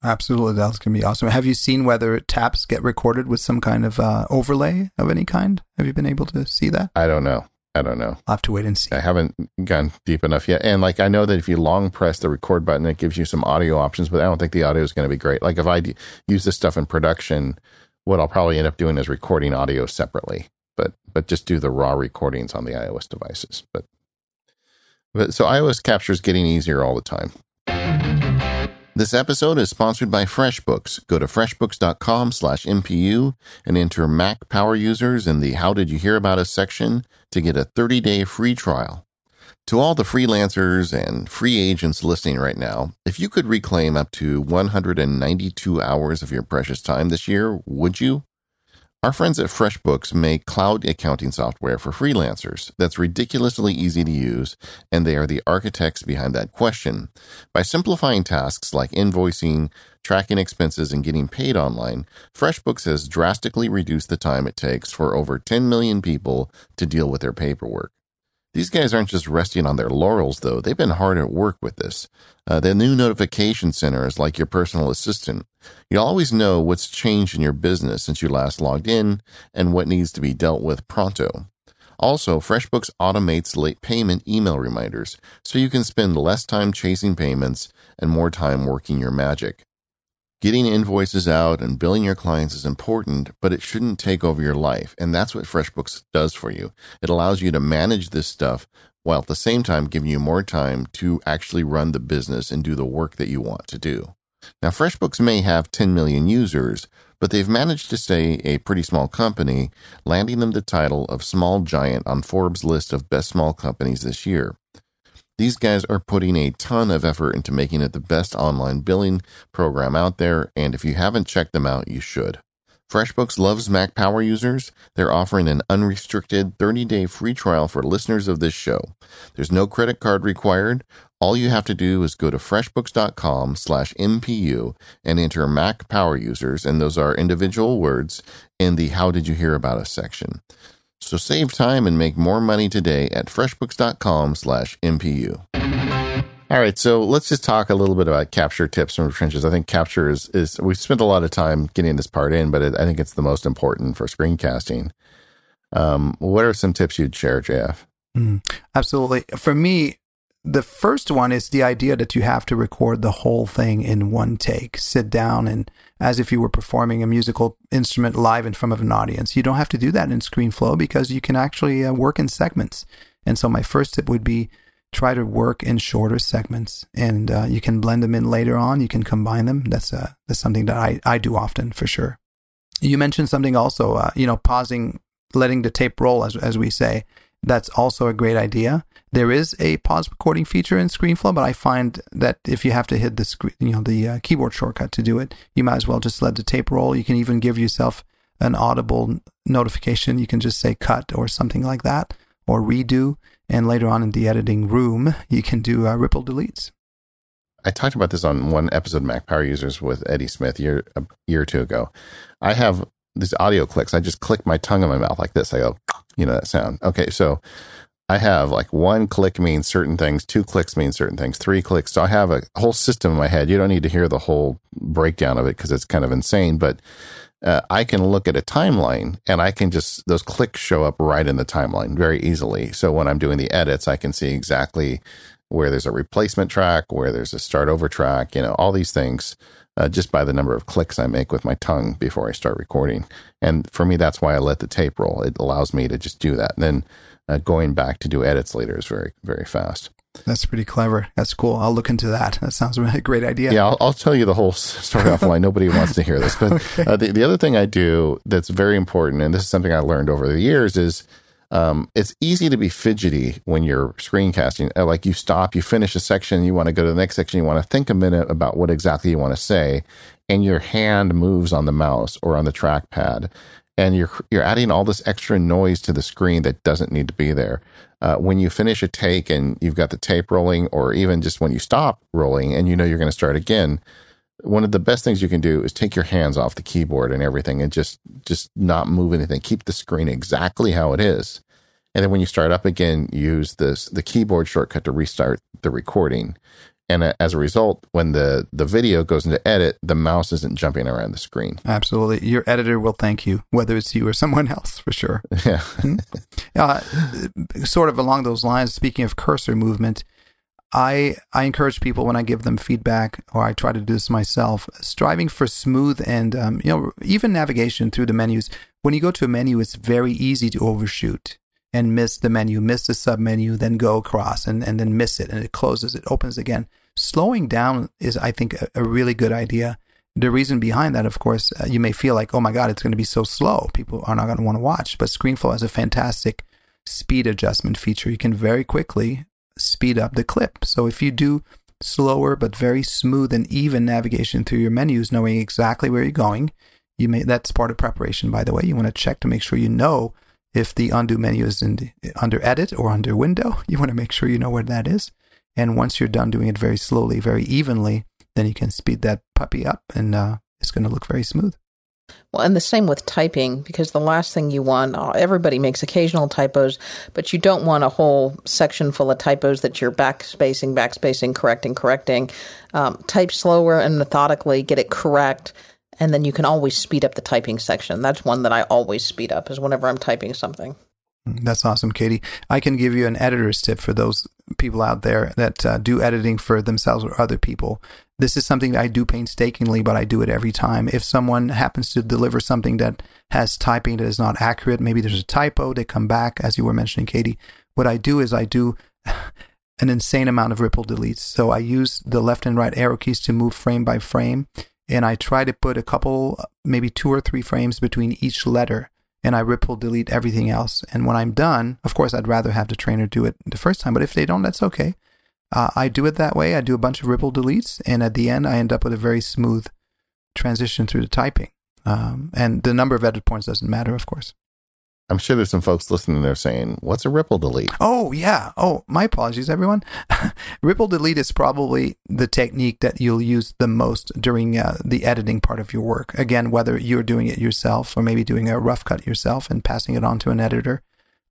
Absolutely, that's going to be awesome. Have you seen whether taps get recorded with some kind of uh, overlay of any kind? Have you been able to see that? I don't know. I don't know. I'll have to wait and see. I haven't gone deep enough yet. And like, I know that if you long press the record button, it gives you some audio options, but I don't think the audio is going to be great. Like, if I use this stuff in production, what I'll probably end up doing is recording audio separately, but but just do the raw recordings on the iOS devices. But but so iOS capture is getting easier all the time. This episode is sponsored by FreshBooks. Go to freshbooks.com slash MPU and enter Mac power users in the How Did You Hear About Us section to get a 30-day free trial. To all the freelancers and free agents listening right now, if you could reclaim up to 192 hours of your precious time this year, would you? Our friends at FreshBooks make cloud accounting software for freelancers that's ridiculously easy to use, and they are the architects behind that question. By simplifying tasks like invoicing, tracking expenses, and getting paid online, FreshBooks has drastically reduced the time it takes for over 10 million people to deal with their paperwork. These guys aren't just resting on their laurels, though. They've been hard at work with this. Uh, the new notification center is like your personal assistant. You always know what's changed in your business since you last logged in and what needs to be dealt with pronto. Also, FreshBooks automates late payment email reminders so you can spend less time chasing payments and more time working your magic. Getting invoices out and billing your clients is important, but it shouldn't take over your life. And that's what FreshBooks does for you. It allows you to manage this stuff while at the same time giving you more time to actually run the business and do the work that you want to do. Now, FreshBooks may have 10 million users, but they've managed to stay a pretty small company, landing them the title of Small Giant on Forbes' list of best small companies this year. These guys are putting a ton of effort into making it the best online billing program out there, and if you haven't checked them out, you should. FreshBooks loves Mac Power users. They're offering an unrestricted 30-day free trial for listeners of this show. There's no credit card required. All you have to do is go to freshbooks.com slash MPU and enter Mac Power users, and those are individual words, in the How Did You Hear About Us section. So save time and make more money today at freshbooks.com slash MPU. All right, so let's just talk a little bit about capture tips from trenches. I think capture is, is we spent a lot of time getting this part in, but it, I think it's the most important for screencasting. Um, what are some tips you'd share, JF? Mm, absolutely. For me, the first one is the idea that you have to record the whole thing in one take, sit down and as if you were performing a musical instrument live in front of an audience. You don't have to do that in ScreenFlow because you can actually uh, work in segments. And so my first tip would be try to work in shorter segments and uh, you can blend them in later on. You can combine them. That's, uh, that's something that I, I do often for sure. You mentioned something also, uh, you know, pausing, letting the tape roll, as, as we say. That's also a great idea. There is a pause recording feature in ScreenFlow, but I find that if you have to hit the screen, you know, the uh, keyboard shortcut to do it, you might as well just let the tape roll. You can even give yourself an audible notification. You can just say cut or something like that, or redo. And later on in the editing room, you can do uh, ripple deletes. I talked about this on one episode of Mac Power Users with Eddie Smith year a year or two ago. I have these audio clicks. I just click my tongue in my mouth like this. I go, you know that sound. Okay, so I have like one click means certain things, two clicks mean certain things, three clicks. So I have a whole system in my head. You don't need to hear the whole breakdown of it because it's kind of insane, but uh, I can look at a timeline and I can just, those clicks show up right in the timeline very easily. So when I'm doing the edits, I can see exactly where there's a replacement track, where there's a start over track, you know, all these things uh, just by the number of clicks I make with my tongue before I start recording. And for me, that's why I let the tape roll. It allows me to just do that. And then uh, going back to do edits later is very, very fast. That's pretty clever. That's cool. I'll look into that. That sounds like a great idea. Yeah, I'll, I'll tell you the whole story offline. Nobody wants to hear this. But okay. uh, the, the other thing I do that's very important, and this is something I learned over the years, is um, it's easy to be fidgety when you're screencasting. Uh, like you stop, you finish a section, you want to go to the next section, you want to think a minute about what exactly you want to say, and your hand moves on the mouse or on the trackpad, and you're you're adding all this extra noise to the screen that doesn't need to be there. Uh, when you finish a take and you've got the tape rolling, or even just when you stop rolling and you know you're going to start again, one of the best things you can do is take your hands off the keyboard and everything and just just not move anything. Keep the screen exactly how it is. And then when you start up again use this the keyboard shortcut to restart the recording and as a result when the the video goes into edit the mouse isn't jumping around the screen. Absolutely. Your editor will thank you whether it's you or someone else for sure. Yeah. Hmm? uh, sort of along those lines speaking of cursor movement I I encourage people when I give them feedback, or I try to do this myself, striving for smooth and um, you know even navigation through the menus. When you go to a menu, it's very easy to overshoot and miss the menu, miss the sub menu, then go across and, and then miss it, and it closes, it opens again. Slowing down is, I think, a, a really good idea. The reason behind that, of course, uh, you may feel like, oh my God, it's going to be so slow. People are not going to want to watch. But ScreenFlow has a fantastic speed adjustment feature. You can very quickly speed up the clip. So if you do slower but very smooth and even navigation through your menus, knowing exactly where you're going, you may that's part of preparation. By the way, you want to check to make sure you know if the undo menu is in, under edit or under window. You want to make sure you know where that is. And once you're done doing it very slowly, very evenly, then you can speed that puppy up, and uh, it's going to look very smooth. Well, and the same with typing, because the last thing you want, uh, everybody makes occasional typos, but you don't want a whole section full of typos that you're backspacing, backspacing, correcting, correcting. Um, type slower and methodically, get it correct, and then you can always speed up the typing section. That's one that I always speed up, is whenever I'm typing something. That's awesome, Katie. I can give you an editor's tip for those people out there that uh, do editing for themselves or other people. This is something I do painstakingly, but I do it every time. If someone happens to deliver something that has typing that is not accurate, maybe there's a typo, they come back, as you were mentioning, Katie. What I do is I do an insane amount of ripple deletes. So I use the left and right arrow keys to move frame by frame, and I try to put a couple, maybe two or three frames between each letter and I ripple delete everything else. And when I'm done, of course, I'd rather have the trainer do it the first time, but if they don't, that's okay. Uh, I do it that way. I do a bunch of ripple deletes, and at the end, I end up with a very smooth transition through the typing. Um, and the number of edit points doesn't matter, of course. I'm sure there's some folks listening there saying, "What's a ripple delete?" Oh yeah. Oh, my apologies, everyone. ripple delete is probably the technique that you'll use the most during uh, the editing part of your work. Again, whether you're doing it yourself or maybe doing a rough cut yourself and passing it on to an editor,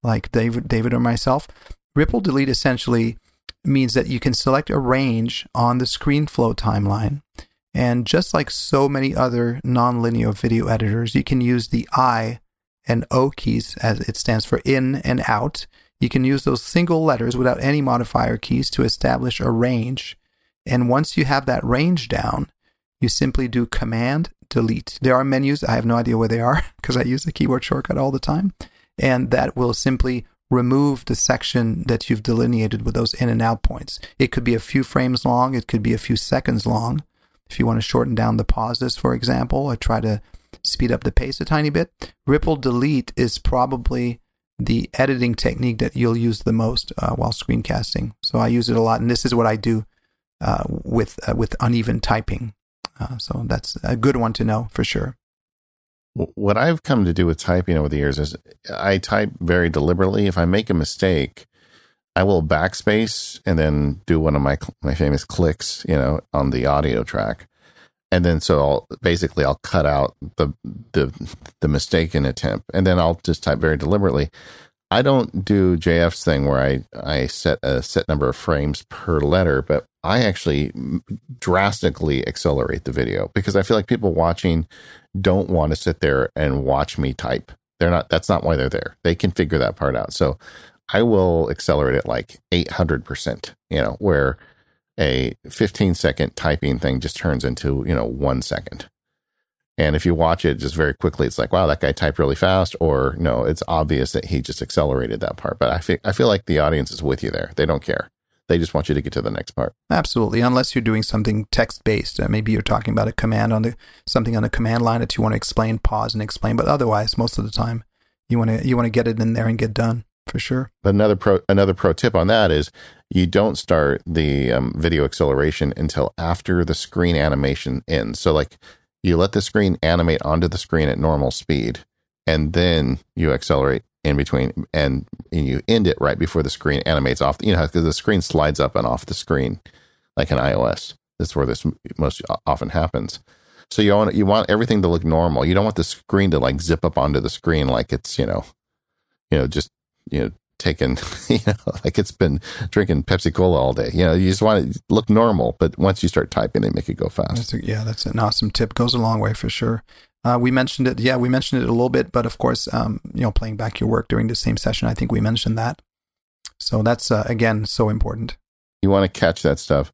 like David, David or myself. Ripple delete essentially means that you can select a range on the ScreenFlow timeline. And just like so many other nonlinear video editors, you can use the I and O keys as it stands for in and out. you can use those single letters without any modifier keys to establish a range. And once you have that range down, you simply do Command Delete. There are menus. I have no idea where they are because I use the keyboard shortcut all the time. And that will simply remove the section that you've delineated with those in and out points. It could be a few frames long, it could be a few seconds long. If you want to shorten down the pauses, for example, or try to speed up the pace a tiny bit, ripple delete is probably the editing technique that you'll use the most uh, while screencasting. So I use it a lot, and this is what I do uh, with uh, with uneven typing. Uh, so that's a good one to know for sure. What I've come to do with typing over the years is I type very deliberately. If I make a mistake, I will backspace and then do one of my my famous clicks, you know, on the audio track, and then so I'll basically I'll cut out the the the mistaken attempt, and then I'll just type very deliberately. I don't do JF's thing where I I set a set number of frames per letter, but I actually drastically accelerate the video because I feel like people watching don't want to sit there and watch me type. They're not. That's not why they're there. They can figure that part out. So I will accelerate it like 800%, you know, where a 15 second typing thing just turns into, you know, one second. And if you watch it just very quickly, it's like, wow, that guy typed really fast. Or no, it's obvious that he just accelerated that part. But I feel, I feel like the audience is with you there. They don't care. They just want you to get to the next part. Absolutely, unless you're doing something text based. Uh, maybe you're talking about a command on the something on the command line that you want to explain, pause, and explain. But otherwise, most of the time, you want to you want to get it in there and get done for sure. But another pro another pro tip on that is you don't start the um, video acceleration until after the screen animation ends. So like you let the screen animate onto the screen at normal speed, and then you accelerate in between, and, and you end it right before the screen animates off. You know, because the screen slides up and off the screen, like an iOS. That's where this most often happens. So you want you want everything to look normal. You don't want the screen to like zip up onto the screen like it's you know, you know, just you know, taken, you know, like it's been drinking Pepsi Cola all day. You know, you just want to look normal, but once you start typing, they make it go fast. That's a, yeah, that's an awesome tip. Goes a long way for sure. Uh, we mentioned it. Yeah, we mentioned it a little bit, but of course, um, you know, playing back your work during the same session, I think we mentioned that. So that's uh, again so important. You want to catch that stuff.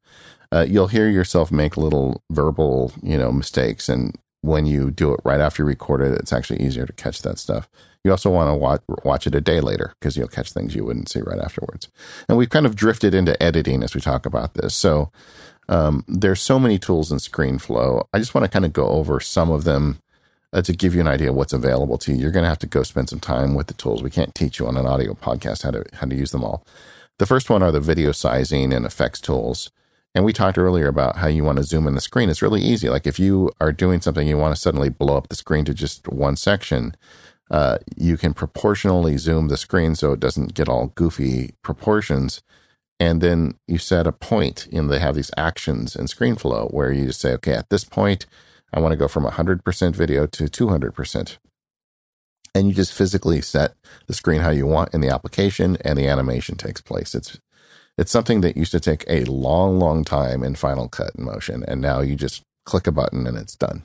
Uh, you'll hear yourself make little verbal, you know, mistakes, and when you do it right after you record it, it's actually easier to catch that stuff. You also want to watch, watch it a day later because you'll catch things you wouldn't see right afterwards. And we've kind of drifted into editing as we talk about this. So um, there's so many tools in ScreenFlow. I just want to kind of go over some of them uh, to give you an idea of what's available to you. You're going to have to go spend some time with the tools. We can't teach you on an audio podcast how to how to use them all. The first one are the video sizing and effects tools. And we talked earlier about how you want to zoom in the screen. It's really easy. Like if you are doing something, you want to suddenly blow up the screen to just one section, uh, you can proportionally zoom the screen so it doesn't get all goofy proportions. And then you set a point. point, and they have these actions in ScreenFlow where you just say, okay, at this point, I want to go from 100% video to 200%. And you just physically set the screen how you want in the application, and the animation takes place. It's it's something that used to take a long, long time in Final Cut and Motion, and now you just click a button and it's done.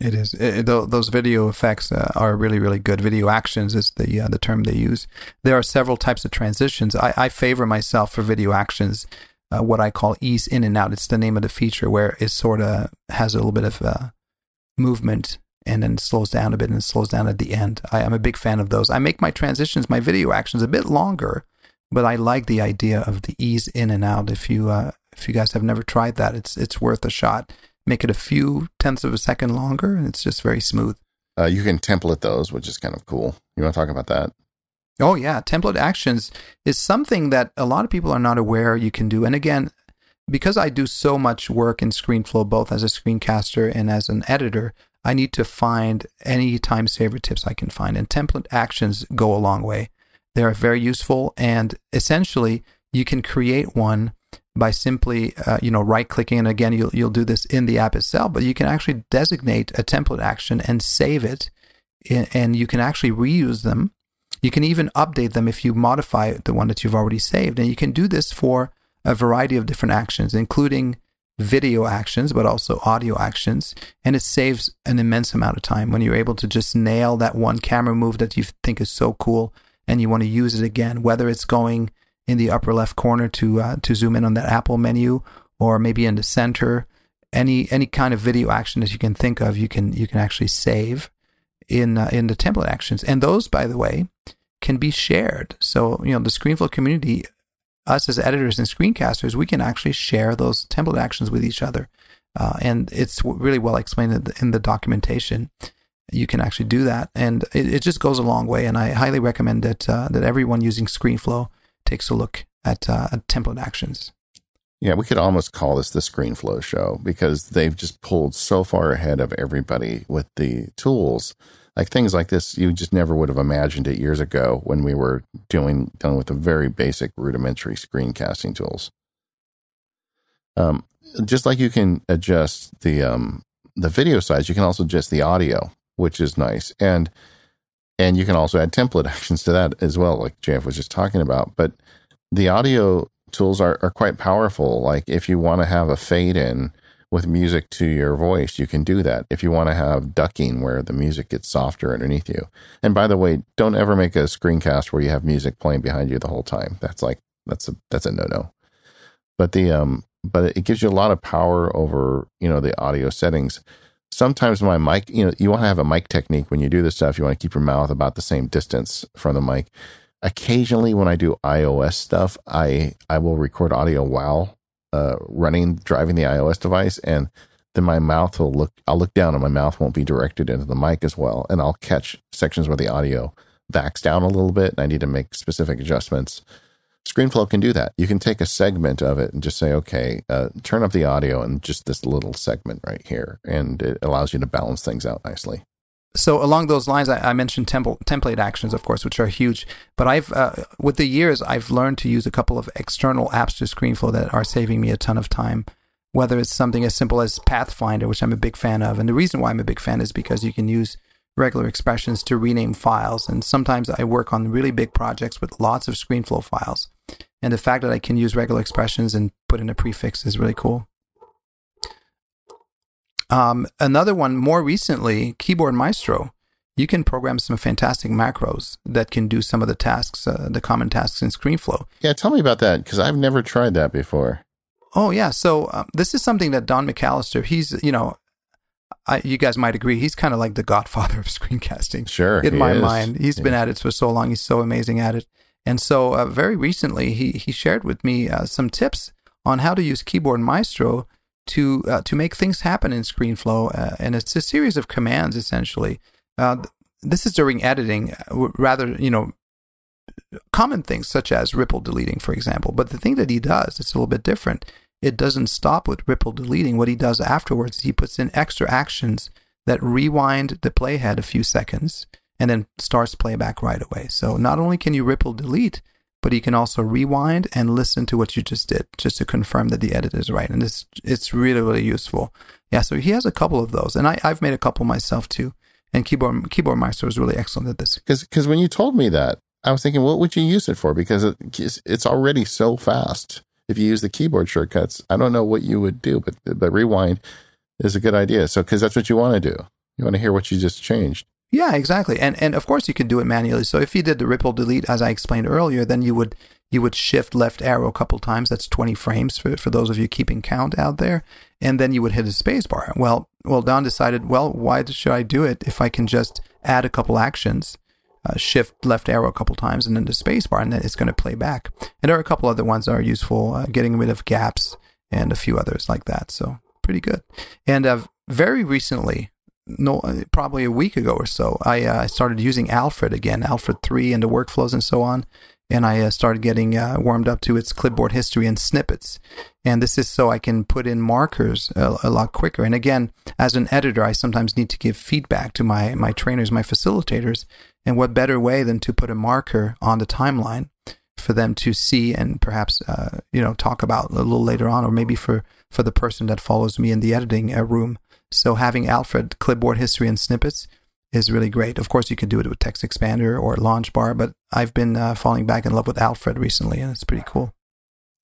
It is. It, those video effects uh, are really, really good. Video actions is the uh, the term they use. There are several types of transitions. I, I favor myself for video actions, uh, what I call ease in and out. It's the name of the feature where it sort of has a little bit of uh, movement and then slows down a bit and slows down at the end. I, am a big fan of those. I make my transitions, my video actions, a bit longer, but I like the idea of the ease in and out. If you uh, if you guys have never tried that, it's it's worth a shot make it a few tenths of a second longer, and it's just very smooth. Uh, you can template those, which is kind of cool. You want to talk about that? Oh yeah, template actions is something that a lot of people are not aware you can do. And again, because I do so much work in ScreenFlow, both as a screencaster and as an editor, I need to find any time saver tips I can find. And template actions go a long way. They are very useful, and essentially, you can create one by simply uh, you know right clicking and again you'll you'll do this in the app itself but you can actually designate a template action and save it and you can actually reuse them. You can even update them if you modify the one that you've already saved and you can do this for a variety of different actions including video actions but also audio actions and it saves an immense amount of time when you're able to just nail that one camera move that you think is so cool and you want to use it again, whether it's going in the upper left corner to uh, to zoom in on that Apple menu, or maybe in the center, any any kind of video action that you can think of, you can you can actually save in uh, in the template actions, and those, by the way, can be shared. So you know the ScreenFlow community, us as editors and screencasters, we can actually share those template actions with each other, uh, and it's really well explained in the, in the documentation. You can actually do that, and it, it just goes a long way. And I highly recommend that uh, that everyone using ScreenFlow takes a look at, uh, at template actions. Yeah, we could almost call this the ScreenFlow show because they've just pulled so far ahead of everybody with the tools. Like things like this, you just never would have imagined it years ago when we were doing dealing with the very basic rudimentary screencasting tools. Um, just like you can adjust the um, the video size, you can also adjust the audio which is nice. And and you can also add template actions to that as well, like Jeff was just talking about. But the audio tools are, are quite powerful. Like if you want to have a fade in with music to your voice, you can do that. If you want to have ducking where the music gets softer underneath you. And by the way, don't ever make a screencast where you have music playing behind you the whole time. That's like that's a that's a no no. But the um but it gives you a lot of power over, you know, the audio settings sometimes my mic, you know, you want to have a mic technique when you do this stuff. You want to keep your mouth about the same distance from the mic. Occasionally, when I do iOS stuff, I I will record audio while uh, running driving the iOS device, and then my mouth will look. I'll look down, and my mouth won't be directed into the mic as well, and I'll catch sections where the audio backs down a little bit, and I need to make specific adjustments. ScreenFlow can do that. You can take a segment of it and just say, okay, uh, turn up the audio and just this little segment right here. And it allows you to balance things out nicely. So along those lines, I, I mentioned template actions, of course, which are huge. But I've, uh, with the years, I've learned to use a couple of external apps to ScreenFlow that are saving me a ton of time. Whether it's something as simple as Pathfinder, which I'm a big fan of, and the reason why I'm a big fan is because you can use regular expressions to rename files. And sometimes I work on really big projects with lots of ScreenFlow files. And the fact that I can use regular expressions and put in a prefix is really cool. Um, another one more recently, Keyboard Maestro. You can program some fantastic macros that can do some of the tasks, uh, the common tasks in ScreenFlow. Yeah, tell me about that because I've never tried that before. Oh yeah, so um, this is something that Don McAllister. He's you know I, you guys might agree he's kind of like the godfather of screencasting. Sure, in my is. mind, he's yeah. been at it for so long. He's so amazing at it. And so, uh, very recently, he he shared with me uh, some tips on how to use Keyboard Maestro to uh, to make things happen in ScreenFlow. Uh, and it's a series of commands essentially. Uh, this is during editing, uh, rather you know common things such as ripple deleting, for example. But the thing that he does, it's a little bit different it doesn't stop with ripple deleting. What he does afterwards, he puts in extra actions that rewind the playhead a few seconds and then starts playback right away. So not only can you ripple delete, but you can also rewind and listen to what you just did just to confirm that the edit is right. And it's it's really really useful. Yeah, so he has a couple of those, and I, I've made a couple myself too. And keyboard keyboard maestro is really excellent at this. Because when you told me that, I was thinking, what would you use it for? Because it, it's already so fast if you use the keyboard shortcuts, I don't know what you would do, but but rewind is a good idea. So because that's what you want to do, you want to hear what you just changed. Yeah, exactly. And and of course you can do it manually. So if you did the ripple delete as I explained earlier, then you would you would shift left arrow a couple times. That's 20 frames for, for those of you keeping count out there. And then you would hit a space bar. Well, well, Don decided, well, why should I do it if I can just add a couple actions uh, shift left arrow a couple times and then the space bar, and then it's going to play back. And there are a couple other ones that are useful, uh, getting rid of gaps and a few others like that. So pretty good. And uh, very recently, no, probably a week ago or so, I uh, started using Alfred again, Alfred 3 and the workflows and so on and I uh, started getting uh, warmed up to its clipboard history and snippets. And this is so I can put in markers a, a, lot quicker. And again, as an editor, I sometimes need to give feedback to my my trainers, my facilitators. And what better way than to put a marker on the timeline for them to see and perhaps uh, you know talk about a little later on, or maybe for for the person that follows me in the editing uh, room. So having Alfred clipboard history and snippets is really great. Of course, you could do it with TextExpander or LaunchBar, but I've been uh, falling back in love with Alfred recently, and it's pretty cool.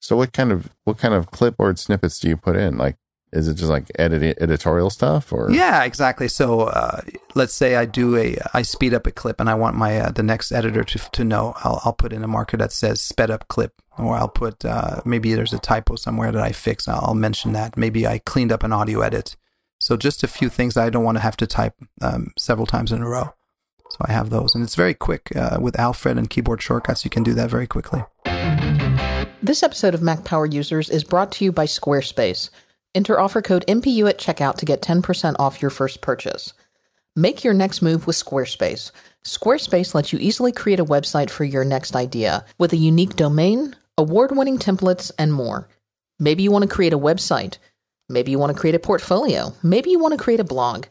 So, what kind of what kind of clipboard snippets do you put in? Like Is it just like edit editorial stuff or? Yeah, exactly. So uh, let's say I do a I speed up a clip and I want my uh, the next editor to to know. I'll I'll put in a marker that says sped up clip, or I'll put uh, maybe there's a typo somewhere that I fix. I'll mention that. Maybe I cleaned up an audio edit. So just a few things I don't want to have to type um, several times in a row. So I have those, and it's very quick uh, with Alfred and keyboard shortcuts. You can do that very quickly. This episode of Mac Power Users is brought to you by Squarespace. Enter offer code MPU at checkout to get 10% off your first purchase. Make your next move with Squarespace. Squarespace lets you easily create a website for your next idea with a unique domain, award winning templates, and more. Maybe you want to create a website. Maybe you want to create a portfolio. Maybe you want to create a blog.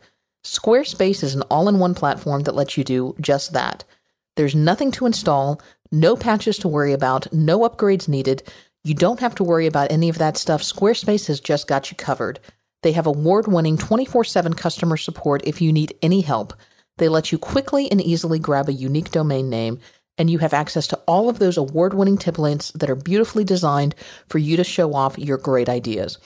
Squarespace is an all in one platform that lets you do just that. There's nothing to install, no patches to worry about, no upgrades needed. You don't have to worry about any of that stuff. Squarespace has just got you covered. They have award winning 24 7 customer support if you need any help. They let you quickly and easily grab a unique domain name, and you have access to all of those award winning templates that are beautifully designed for you to show off your great ideas.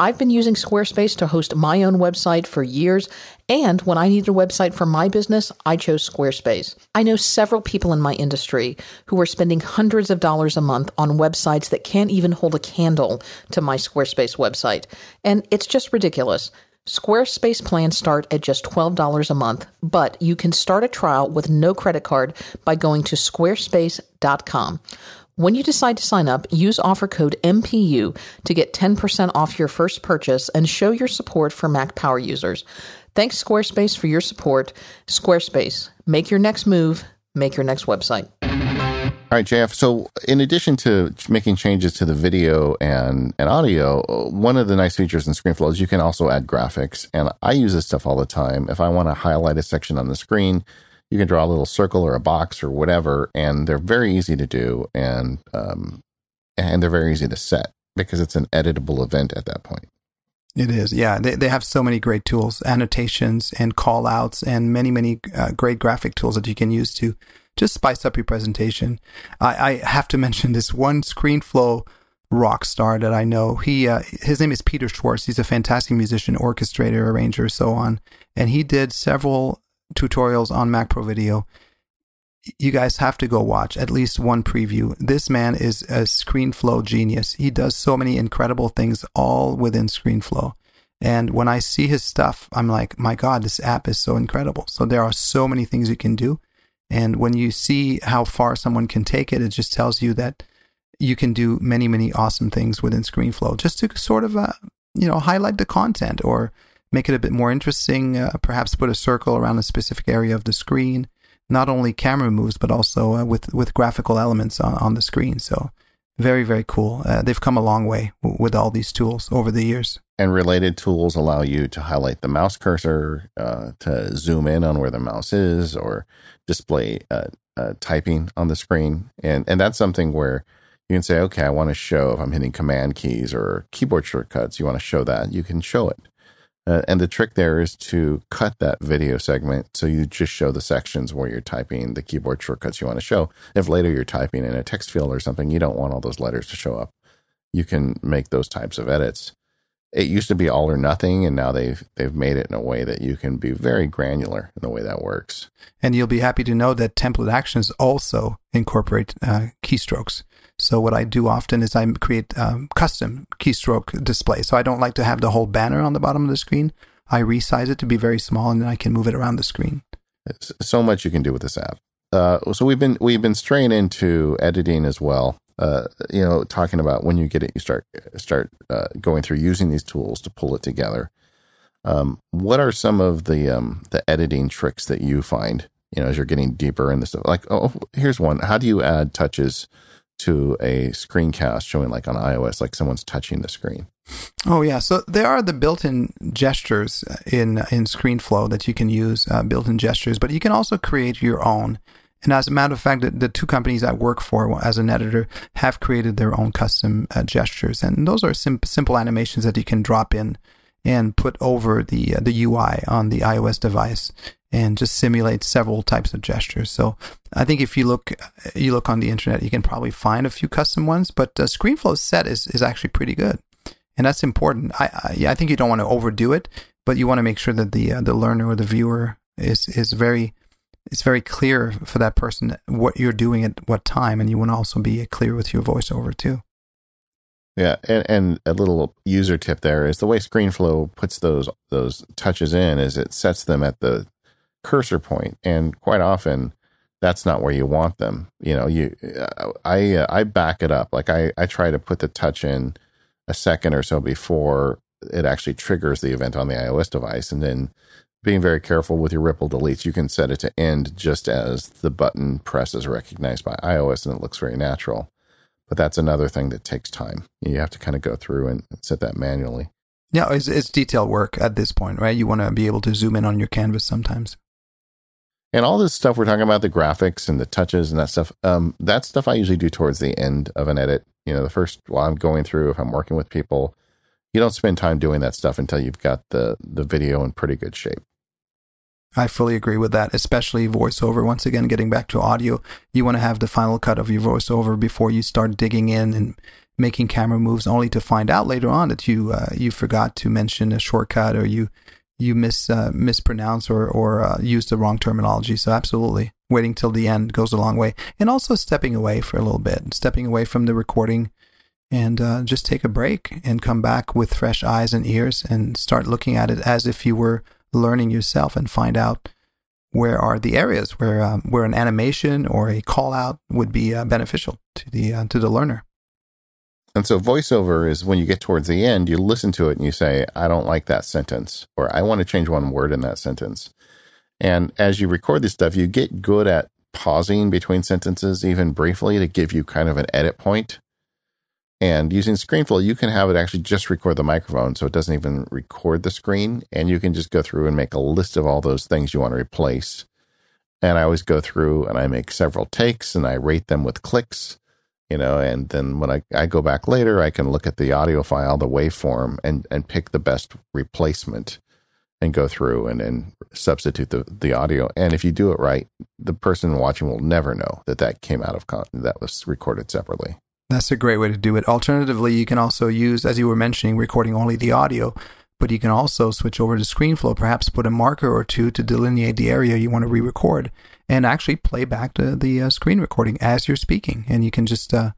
I've been using Squarespace to host my own website for years, and when I needed a website for my business, I chose Squarespace. I know several people in my industry who are spending hundreds of dollars a month on websites that can't even hold a candle to my Squarespace website, and it's just ridiculous. Squarespace plans start at just $12 a month, but you can start a trial with no credit card by going to squarespace.com. When you decide to sign up, use offer code MPU to get 10% off your first purchase and show your support for Mac Power users. Thanks, Squarespace, for your support. Squarespace, make your next move, make your next website. All right, JF. So, in addition to making changes to the video and, and audio, one of the nice features in ScreenFlow is you can also add graphics. And I use this stuff all the time. If I want to highlight a section on the screen, you can draw a little circle or a box or whatever, and they're very easy to do, and um, and they're very easy to set because it's an editable event at that point. It is, yeah. They they have so many great tools, annotations and call outs, and many many uh, great graphic tools that you can use to just spice up your presentation. I, I have to mention this one ScreenFlow rock star that I know. He uh, his name is Peter Schwartz. He's a fantastic musician, orchestrator, arranger, so on, and he did several tutorials on Mac Pro Video. You guys have to go watch at least one preview. This man is a ScreenFlow genius. He does so many incredible things all within ScreenFlow. And when I see his stuff, I'm like, my God, this app is so incredible. So there are so many things you can do. And when you see how far someone can take it, it just tells you that you can do many, many awesome things within ScreenFlow just to sort of, uh, you know, highlight the content or make it a bit more interesting. Uh, perhaps put a circle around a specific area of the screen. Not only camera moves, but also uh, with with graphical elements on, on the screen. So very very cool. Uh, they've come a long way w- with all these tools over the years. And related tools allow you to highlight the mouse cursor, uh, to zoom in on where the mouse is, or display uh, uh, typing on the screen. And and that's something where you can say, okay, I want to show if I'm hitting command keys or keyboard shortcuts. You want to show that you can show it. Uh, and the trick there is to cut that video segment so you just show the sections where you're typing the keyboard shortcuts you want to show. If later you're typing in a text field or something, you don't want all those letters to show up. You can make those types of edits. It used to be all or nothing, and now they've they've made it in a way that you can be very granular in the way that works. And you'll be happy to know that template actions also incorporate uh, keystrokes. So what I do often is I create um, custom keystroke display. So I don't like to have the whole banner on the bottom of the screen. I resize it to be very small, and then I can move it around the screen. so much you can do with this app. Uh, so we've been we've been straying into editing as well. Uh, you know, talking about when you get it, you start start uh, going through using these tools to pull it together. Um, what are some of the um, the editing tricks that you find? You know, as you're getting deeper in this stuff. Like, oh, here's one. How do you add touches to a screencast showing like on iOS, like someone's touching the screen. Oh yeah, so there are the built-in gestures in in ScreenFlow that you can use, uh, built-in gestures, but you can also create your own. And as a matter of fact, the, the two companies I work for as an editor have created their own custom uh, gestures, and those are sim- simple animations that you can drop in and put over the uh, the UI on the iOS device and just simulate several types of gestures. So I think if you look you look on the internet, you can probably find a few custom ones, but uh, ScreenFlow's set is is actually pretty good. and that's important. I I, I think you don't want to overdo it, but you want to make sure that the uh, the learner or the viewer is is very it's very clear for that person what you're doing at what time, and you want to also be clear with your voiceover too. Yeah, and, and a little user tip there is the way ScreenFlow puts those those touches in is it sets them at the cursor point, and quite often that's not where you want them. You know, you I uh, I back it up. Like I I try to put the touch in a second or so before it actually triggers the event on the iOS device, and then being very careful with your ripple deletes, you can set it to end just as the button press is recognized by iOS, and it looks very natural. But that's another thing that takes time. You have to kind of go through and set that manually. Yeah, it's, it's detail work at this point, right? You want to be able to zoom in on your canvas sometimes. And all this stuff we're talking about, the graphics and the touches and that stuff, um, that stuff I usually do towards the end of an edit. You know, the first while I'm going through, if I'm working with people, you don't spend time doing that stuff until you've got the the video in pretty good shape. I fully agree with that, especially voiceover. Once again, getting back to audio, you want to have the final cut of your voiceover before you start digging in and making camera moves, only to find out later on that you uh, you forgot to mention a shortcut or you you mis uh, mispronounce or or uh, use the wrong terminology. So absolutely, waiting till the end goes a long way, and also stepping away for a little bit, stepping away from the recording, and uh, just take a break and come back with fresh eyes and ears and start looking at it as if you were learning yourself and find out where are the areas where um, where an animation or a call out would be uh, beneficial to the uh, to the learner. And so voiceover is when you get towards the end, you listen to it and you say, "I don't like that sentence," or "I want to change one word in that sentence." And as you record this stuff, you get good at pausing between sentences, even briefly, to give you kind of an edit point. And using ScreenFlow, you can have it actually just record the microphone so it doesn't even record the screen. And you can just go through and make a list of all those things you want to replace. And I always go through and I make several takes and I rate them with clicks, you know, and then when I, I go back later, I can look at the audio file, the waveform, and, and pick the best replacement and go through and then substitute the, the audio. And if you do it right, the person watching will never know that that came out of con- that was recorded separately. That's a great way to do it. Alternatively, you can also use, as you were mentioning, recording only the audio, but you can also switch over to ScreenFlow, perhaps put a marker or two to delineate the area you want to re record, and actually play back the, the uh, screen recording as you're speaking. And you can just uh,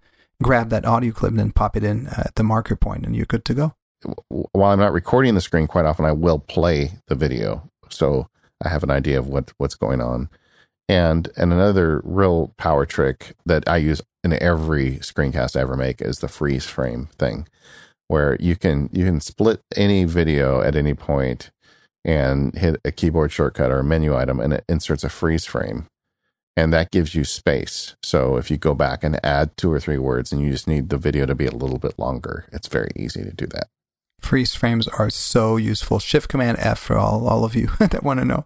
grab that audio clip and then pop it in at the marker point, and you're good to go. While I'm not recording the screen, quite often I will play the video. So I have an idea of what, what's going on. And and another real power trick that I use in every screencast I ever make is the freeze frame thing, where you can you can split any video at any point and hit a keyboard shortcut or a menu item, and it inserts a freeze frame, and that gives you space. So if you go back and add two or three words, and you just need the video to be a little bit longer, it's very easy to do that. Freeze frames are so useful. Shift Command F for all all of you that want to know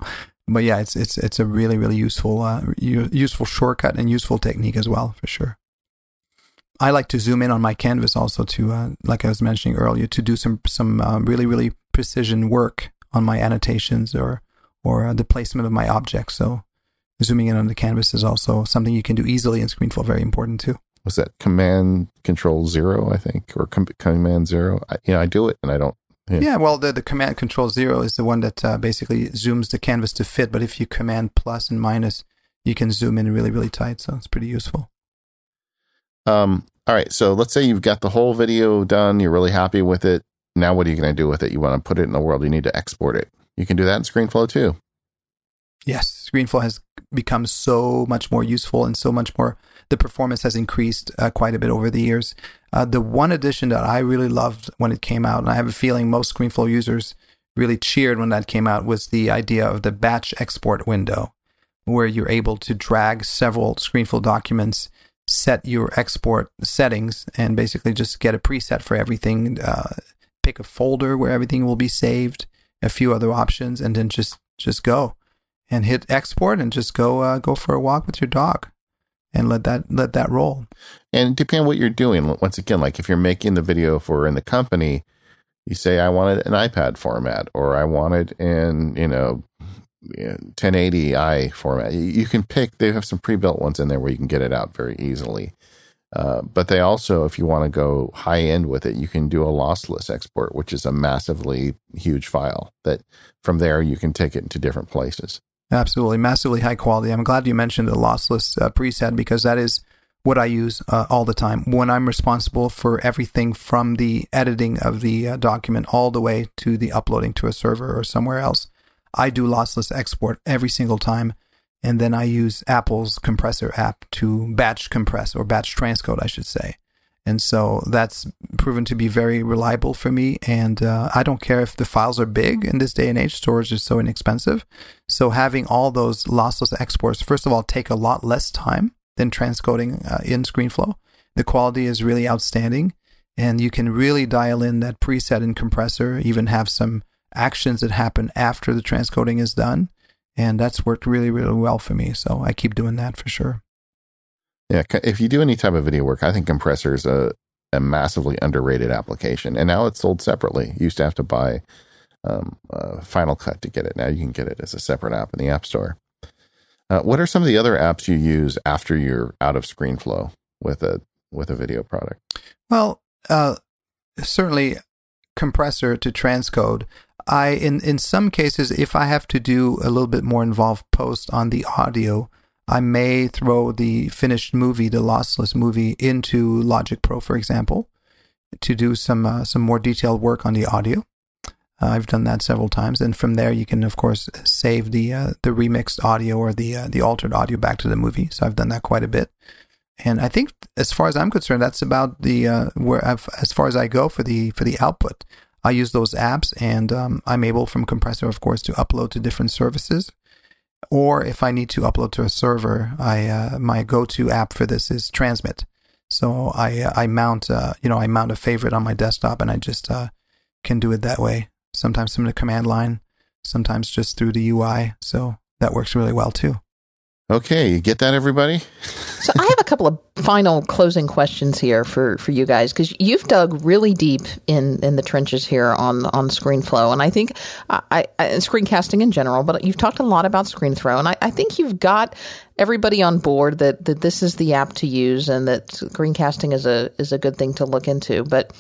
but yeah, it's it's it's a really really useful uh, useful shortcut and useful technique as well for sure. I like to zoom in on my canvas also to, uh, like I was mentioning earlier, to do some some uh, really really precision work on my annotations or or uh, the placement of my objects. So zooming in on the canvas is also something you can do easily in ScreenFlow. Very important too. Was that Command Control Zero? I think or com- Command Zero. I, you know, I do it and I don't yeah. yeah. well, the, the command control zero is the one that uh, basically zooms the canvas to fit. But if you command plus and minus, you can zoom in really, really tight. So it's pretty useful. Um, all right. So let's say you've got the whole video done. You're really happy with it. Now, what are you going to do with it? You want to put it in the world. You need to export it. You can do that in ScreenFlow too. Yes. ScreenFlow has become so much more useful and so much more the performance has increased uh, quite a bit over the years. Uh, the one addition that I really loved when it came out, and I have a feeling most ScreenFlow users really cheered when that came out, was the idea of the batch export window, where you're able to drag several ScreenFlow documents, set your export settings, and basically just get a preset for everything. Uh, pick a folder where everything will be saved, a few other options, and then just just go and hit export and just go uh, go for a walk with your dog and let that let that roll. And depending on what you're doing, once again, like if you're making the video for in the company, you say I wanted an iPad format or I wanted in you know 1080i format. You can pick. They have some pre-built ones in there where you can get it out very easily. Uh, but they also, if you want to go high end with it, you can do a lossless export, which is a massively huge file that from there you can take it into different places. Absolutely, massively high quality. I'm glad you mentioned the lossless uh, preset because that is what I use uh, all the time when I'm responsible for everything from the editing of the uh, document all the way to the uploading to a server or somewhere else. I do lossless export every single time, and then I use Apple's compressor app to batch compress or batch transcode, I should say. And so that's proven to be very reliable for me. And uh, I don't care if the files are big in this day and age, storage is so inexpensive. So having all those lossless exports, first of all, take a lot less time than transcoding uh, in ScreenFlow. The quality is really outstanding. And you can really dial in that preset in compressor, even have some actions that happen after the transcoding is done. And that's worked really, really well for me. So I keep doing that for sure. Yeah, if you do any type of video work, I think compressor is a, a massively underrated application, and now it's sold separately. You used to have to buy um, Final Cut to get it. Now you can get it as a separate app in the App Store. Uh, what are some of the other apps you use after you're out of ScreenFlow with a with a video product? Well, uh, certainly compressor to transcode. I in in some cases, if I have to do a little bit more involved post on the audio, I may throw the finished movie, the lossless movie, into Logic Pro, for example, to do some uh, some more detailed work on the audio. Uh, I've done that several times, and from there you can, of course, save the uh, the remixed audio or the uh, the altered audio back to the movie. So I've done that quite a bit, and I think, as far as I'm concerned, that's about the uh, where I've, as far as I go for the for the output. I use those apps, and um, I'm able from compressor, of course, to upload to different services or if I need to upload to a server, I uh, my go-to app for this is Transmit. So I uh, I mount uh, you know I mount a favorite on my desktop and I just uh, can do it that way. Sometimes from the command line, sometimes just through the UI. So that works really well too. Okay, you get that, everybody? so I have a couple of final closing questions here for, for you guys because you've dug really deep in, in the trenches here on on ScreenFlow, and I think I, I screencasting in general, but you've talked a lot about ScreenFlow, and I, I think you've got everybody on board that, that this is the app to use and that screencasting is a is a good thing to look into, but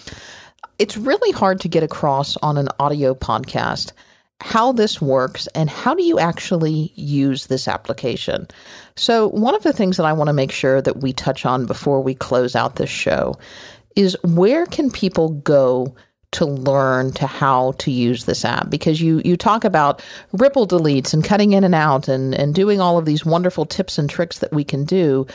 it's really hard to get across on an audio podcast how this works and how do you actually use this application. So, one of the things that I want to make sure that we touch on before we close out this show is where can people go to learn to how to use this app because you you talk about ripple deletes and cutting in and out and and doing all of these wonderful tips and tricks that we can do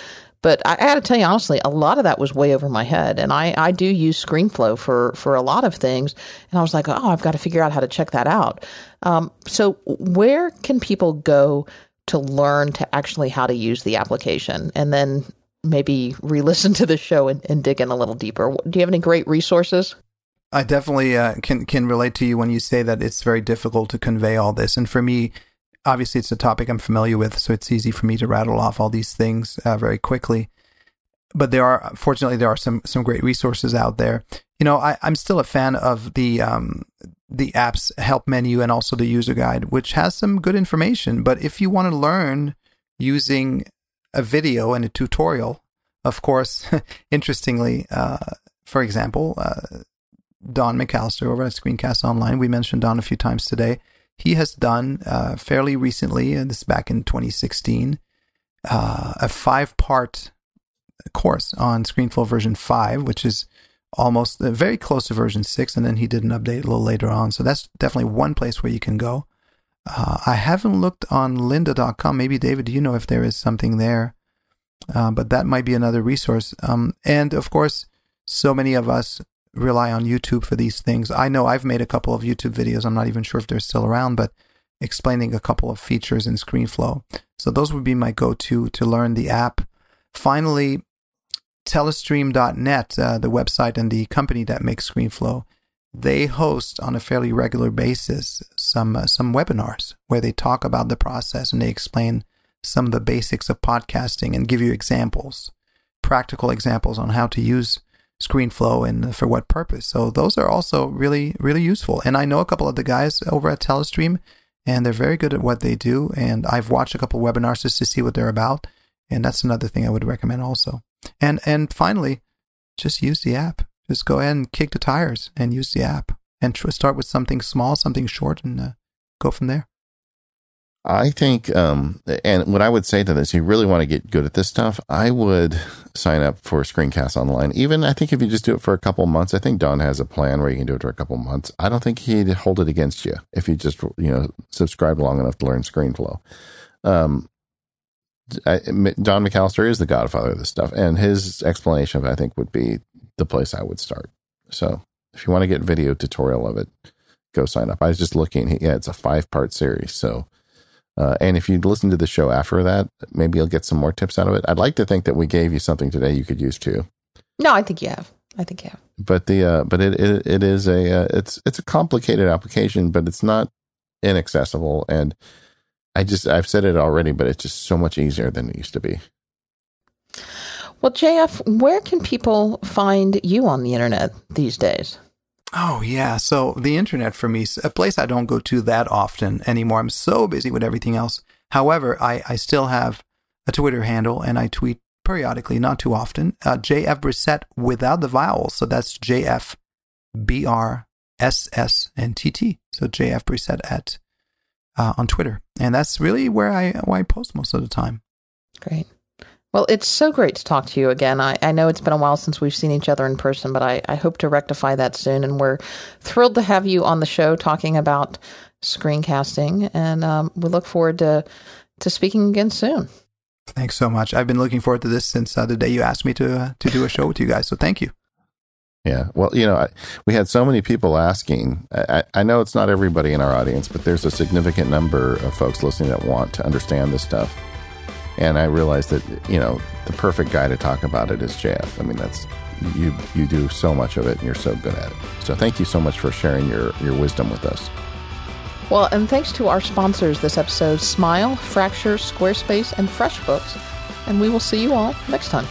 but I, I got to tell you honestly, a lot of that was way over my head. And I, I do use ScreenFlow for, for a lot of things. And I was like, oh, I've got to figure out how to check that out. Um, so where can people go to learn to actually how to use the application? And then maybe re-listen to the show and, and dig in a little deeper. Do you have any great resources? I definitely uh, can can relate to you when you say that it's very difficult to convey all this. And for me, obviously it's a topic I'm familiar with, so it's easy for me to rattle off all these things uh, very quickly. But there are, fortunately, there are some some great resources out there. You know, I, am still a fan of the um, the app's help menu and also the user guide, which has some good information. But if you want to learn using a video and a tutorial, of course, interestingly, uh, for example, uh, Don McAllister over at Screencast Online, we mentioned Don a few times today he has done uh, fairly recently, and this is back in 2016, uh, a five part course on ScreenFlow version 5, which is almost uh, very close to version 6. And then he did an update a little later on. So that's definitely one place where you can go. Uh, I haven't looked on lynda.com. Maybe, David, do you know if there is something there? Uh, but that might be another resource. Um, and of course, so many of us rely on YouTube for these things. I know I've made a couple of YouTube videos. I'm not even sure if they're still around, but explaining a couple of features in ScreenFlow. So those would be my go-to to learn the app. Finally, telestream.net, uh, the website and the company that makes ScreenFlow, they host on a fairly regular basis some uh, some webinars where they talk about the process and they explain some of the basics of podcasting and give you examples, practical examples on how to use ScreenFlow and for what purpose. So those are also really, really useful. And I know a couple of the guys over at Telestream, and they're very good at what they do. And I've watched a couple webinars just to see what they're about. And that's another thing I would recommend also. And and finally, just use the app. Just go ahead and kick the tires and use the app, and tr- start with something small, something short, and uh, go from there. I think, um, and what I would say to this, you really want to get good at this stuff. I would sign up for Screencast Online. Even I think if you just do it for a couple months, I think Don has a plan where you can do it for a couple months. I don't think he'd hold it against you if you just you know subscribe long enough to learn ScreenFlow. Um, I, Don McAllister is the godfather of this stuff, and his explanation of it, I think would be the place I would start. So if you want to get video tutorial of it, go sign up. I was just looking. Yeah, it's a five part series, so uh, and if you listen to the show after that, maybe you'll get some more tips out of it. I'd like to think that we gave you something today you could use too. No, I think you have. I think you have. But the uh, but it, it it is a uh, it's it's a complicated application, but it's not inaccessible. And I just I've said it already, but it's just so much easier than it used to be. Well, JF, where can people find you on the internet these days? Oh, yeah. So the internet for me is a place I don't go to that often anymore. I'm so busy with everything else. However, I, I still have a Twitter handle and I tweet periodically, not too often. Uh, JF Brissette without the vowels. So that's JF B R S S N T T. So JF Brissette at uh, on Twitter. And that's really where I, where I post most of the time. Great. Well, it's so great to talk to you again. I, I know it's been a while since we've seen each other in person, but I, I hope to rectify that soon. And we're thrilled to have you on the show talking about screencasting. And um, we look forward to, to speaking again soon. Thanks so much. I've been looking forward to this since uh, the day you asked me to uh, to do a show with you guys. So thank you. Yeah. Well, you know, I, we had so many people asking. I, I, know it's not everybody in our audience, but there's a significant number of folks listening that want to understand this stuff. And I realized that, you know, the perfect guy to talk about it is JF. I mean, that's you you do so much of it and you're so good at it. So thank you so much for sharing your, your wisdom with us. Well, and thanks to our sponsors this episode Smile, Fracture, Squarespace, and FreshBooks. And we will see you all next time.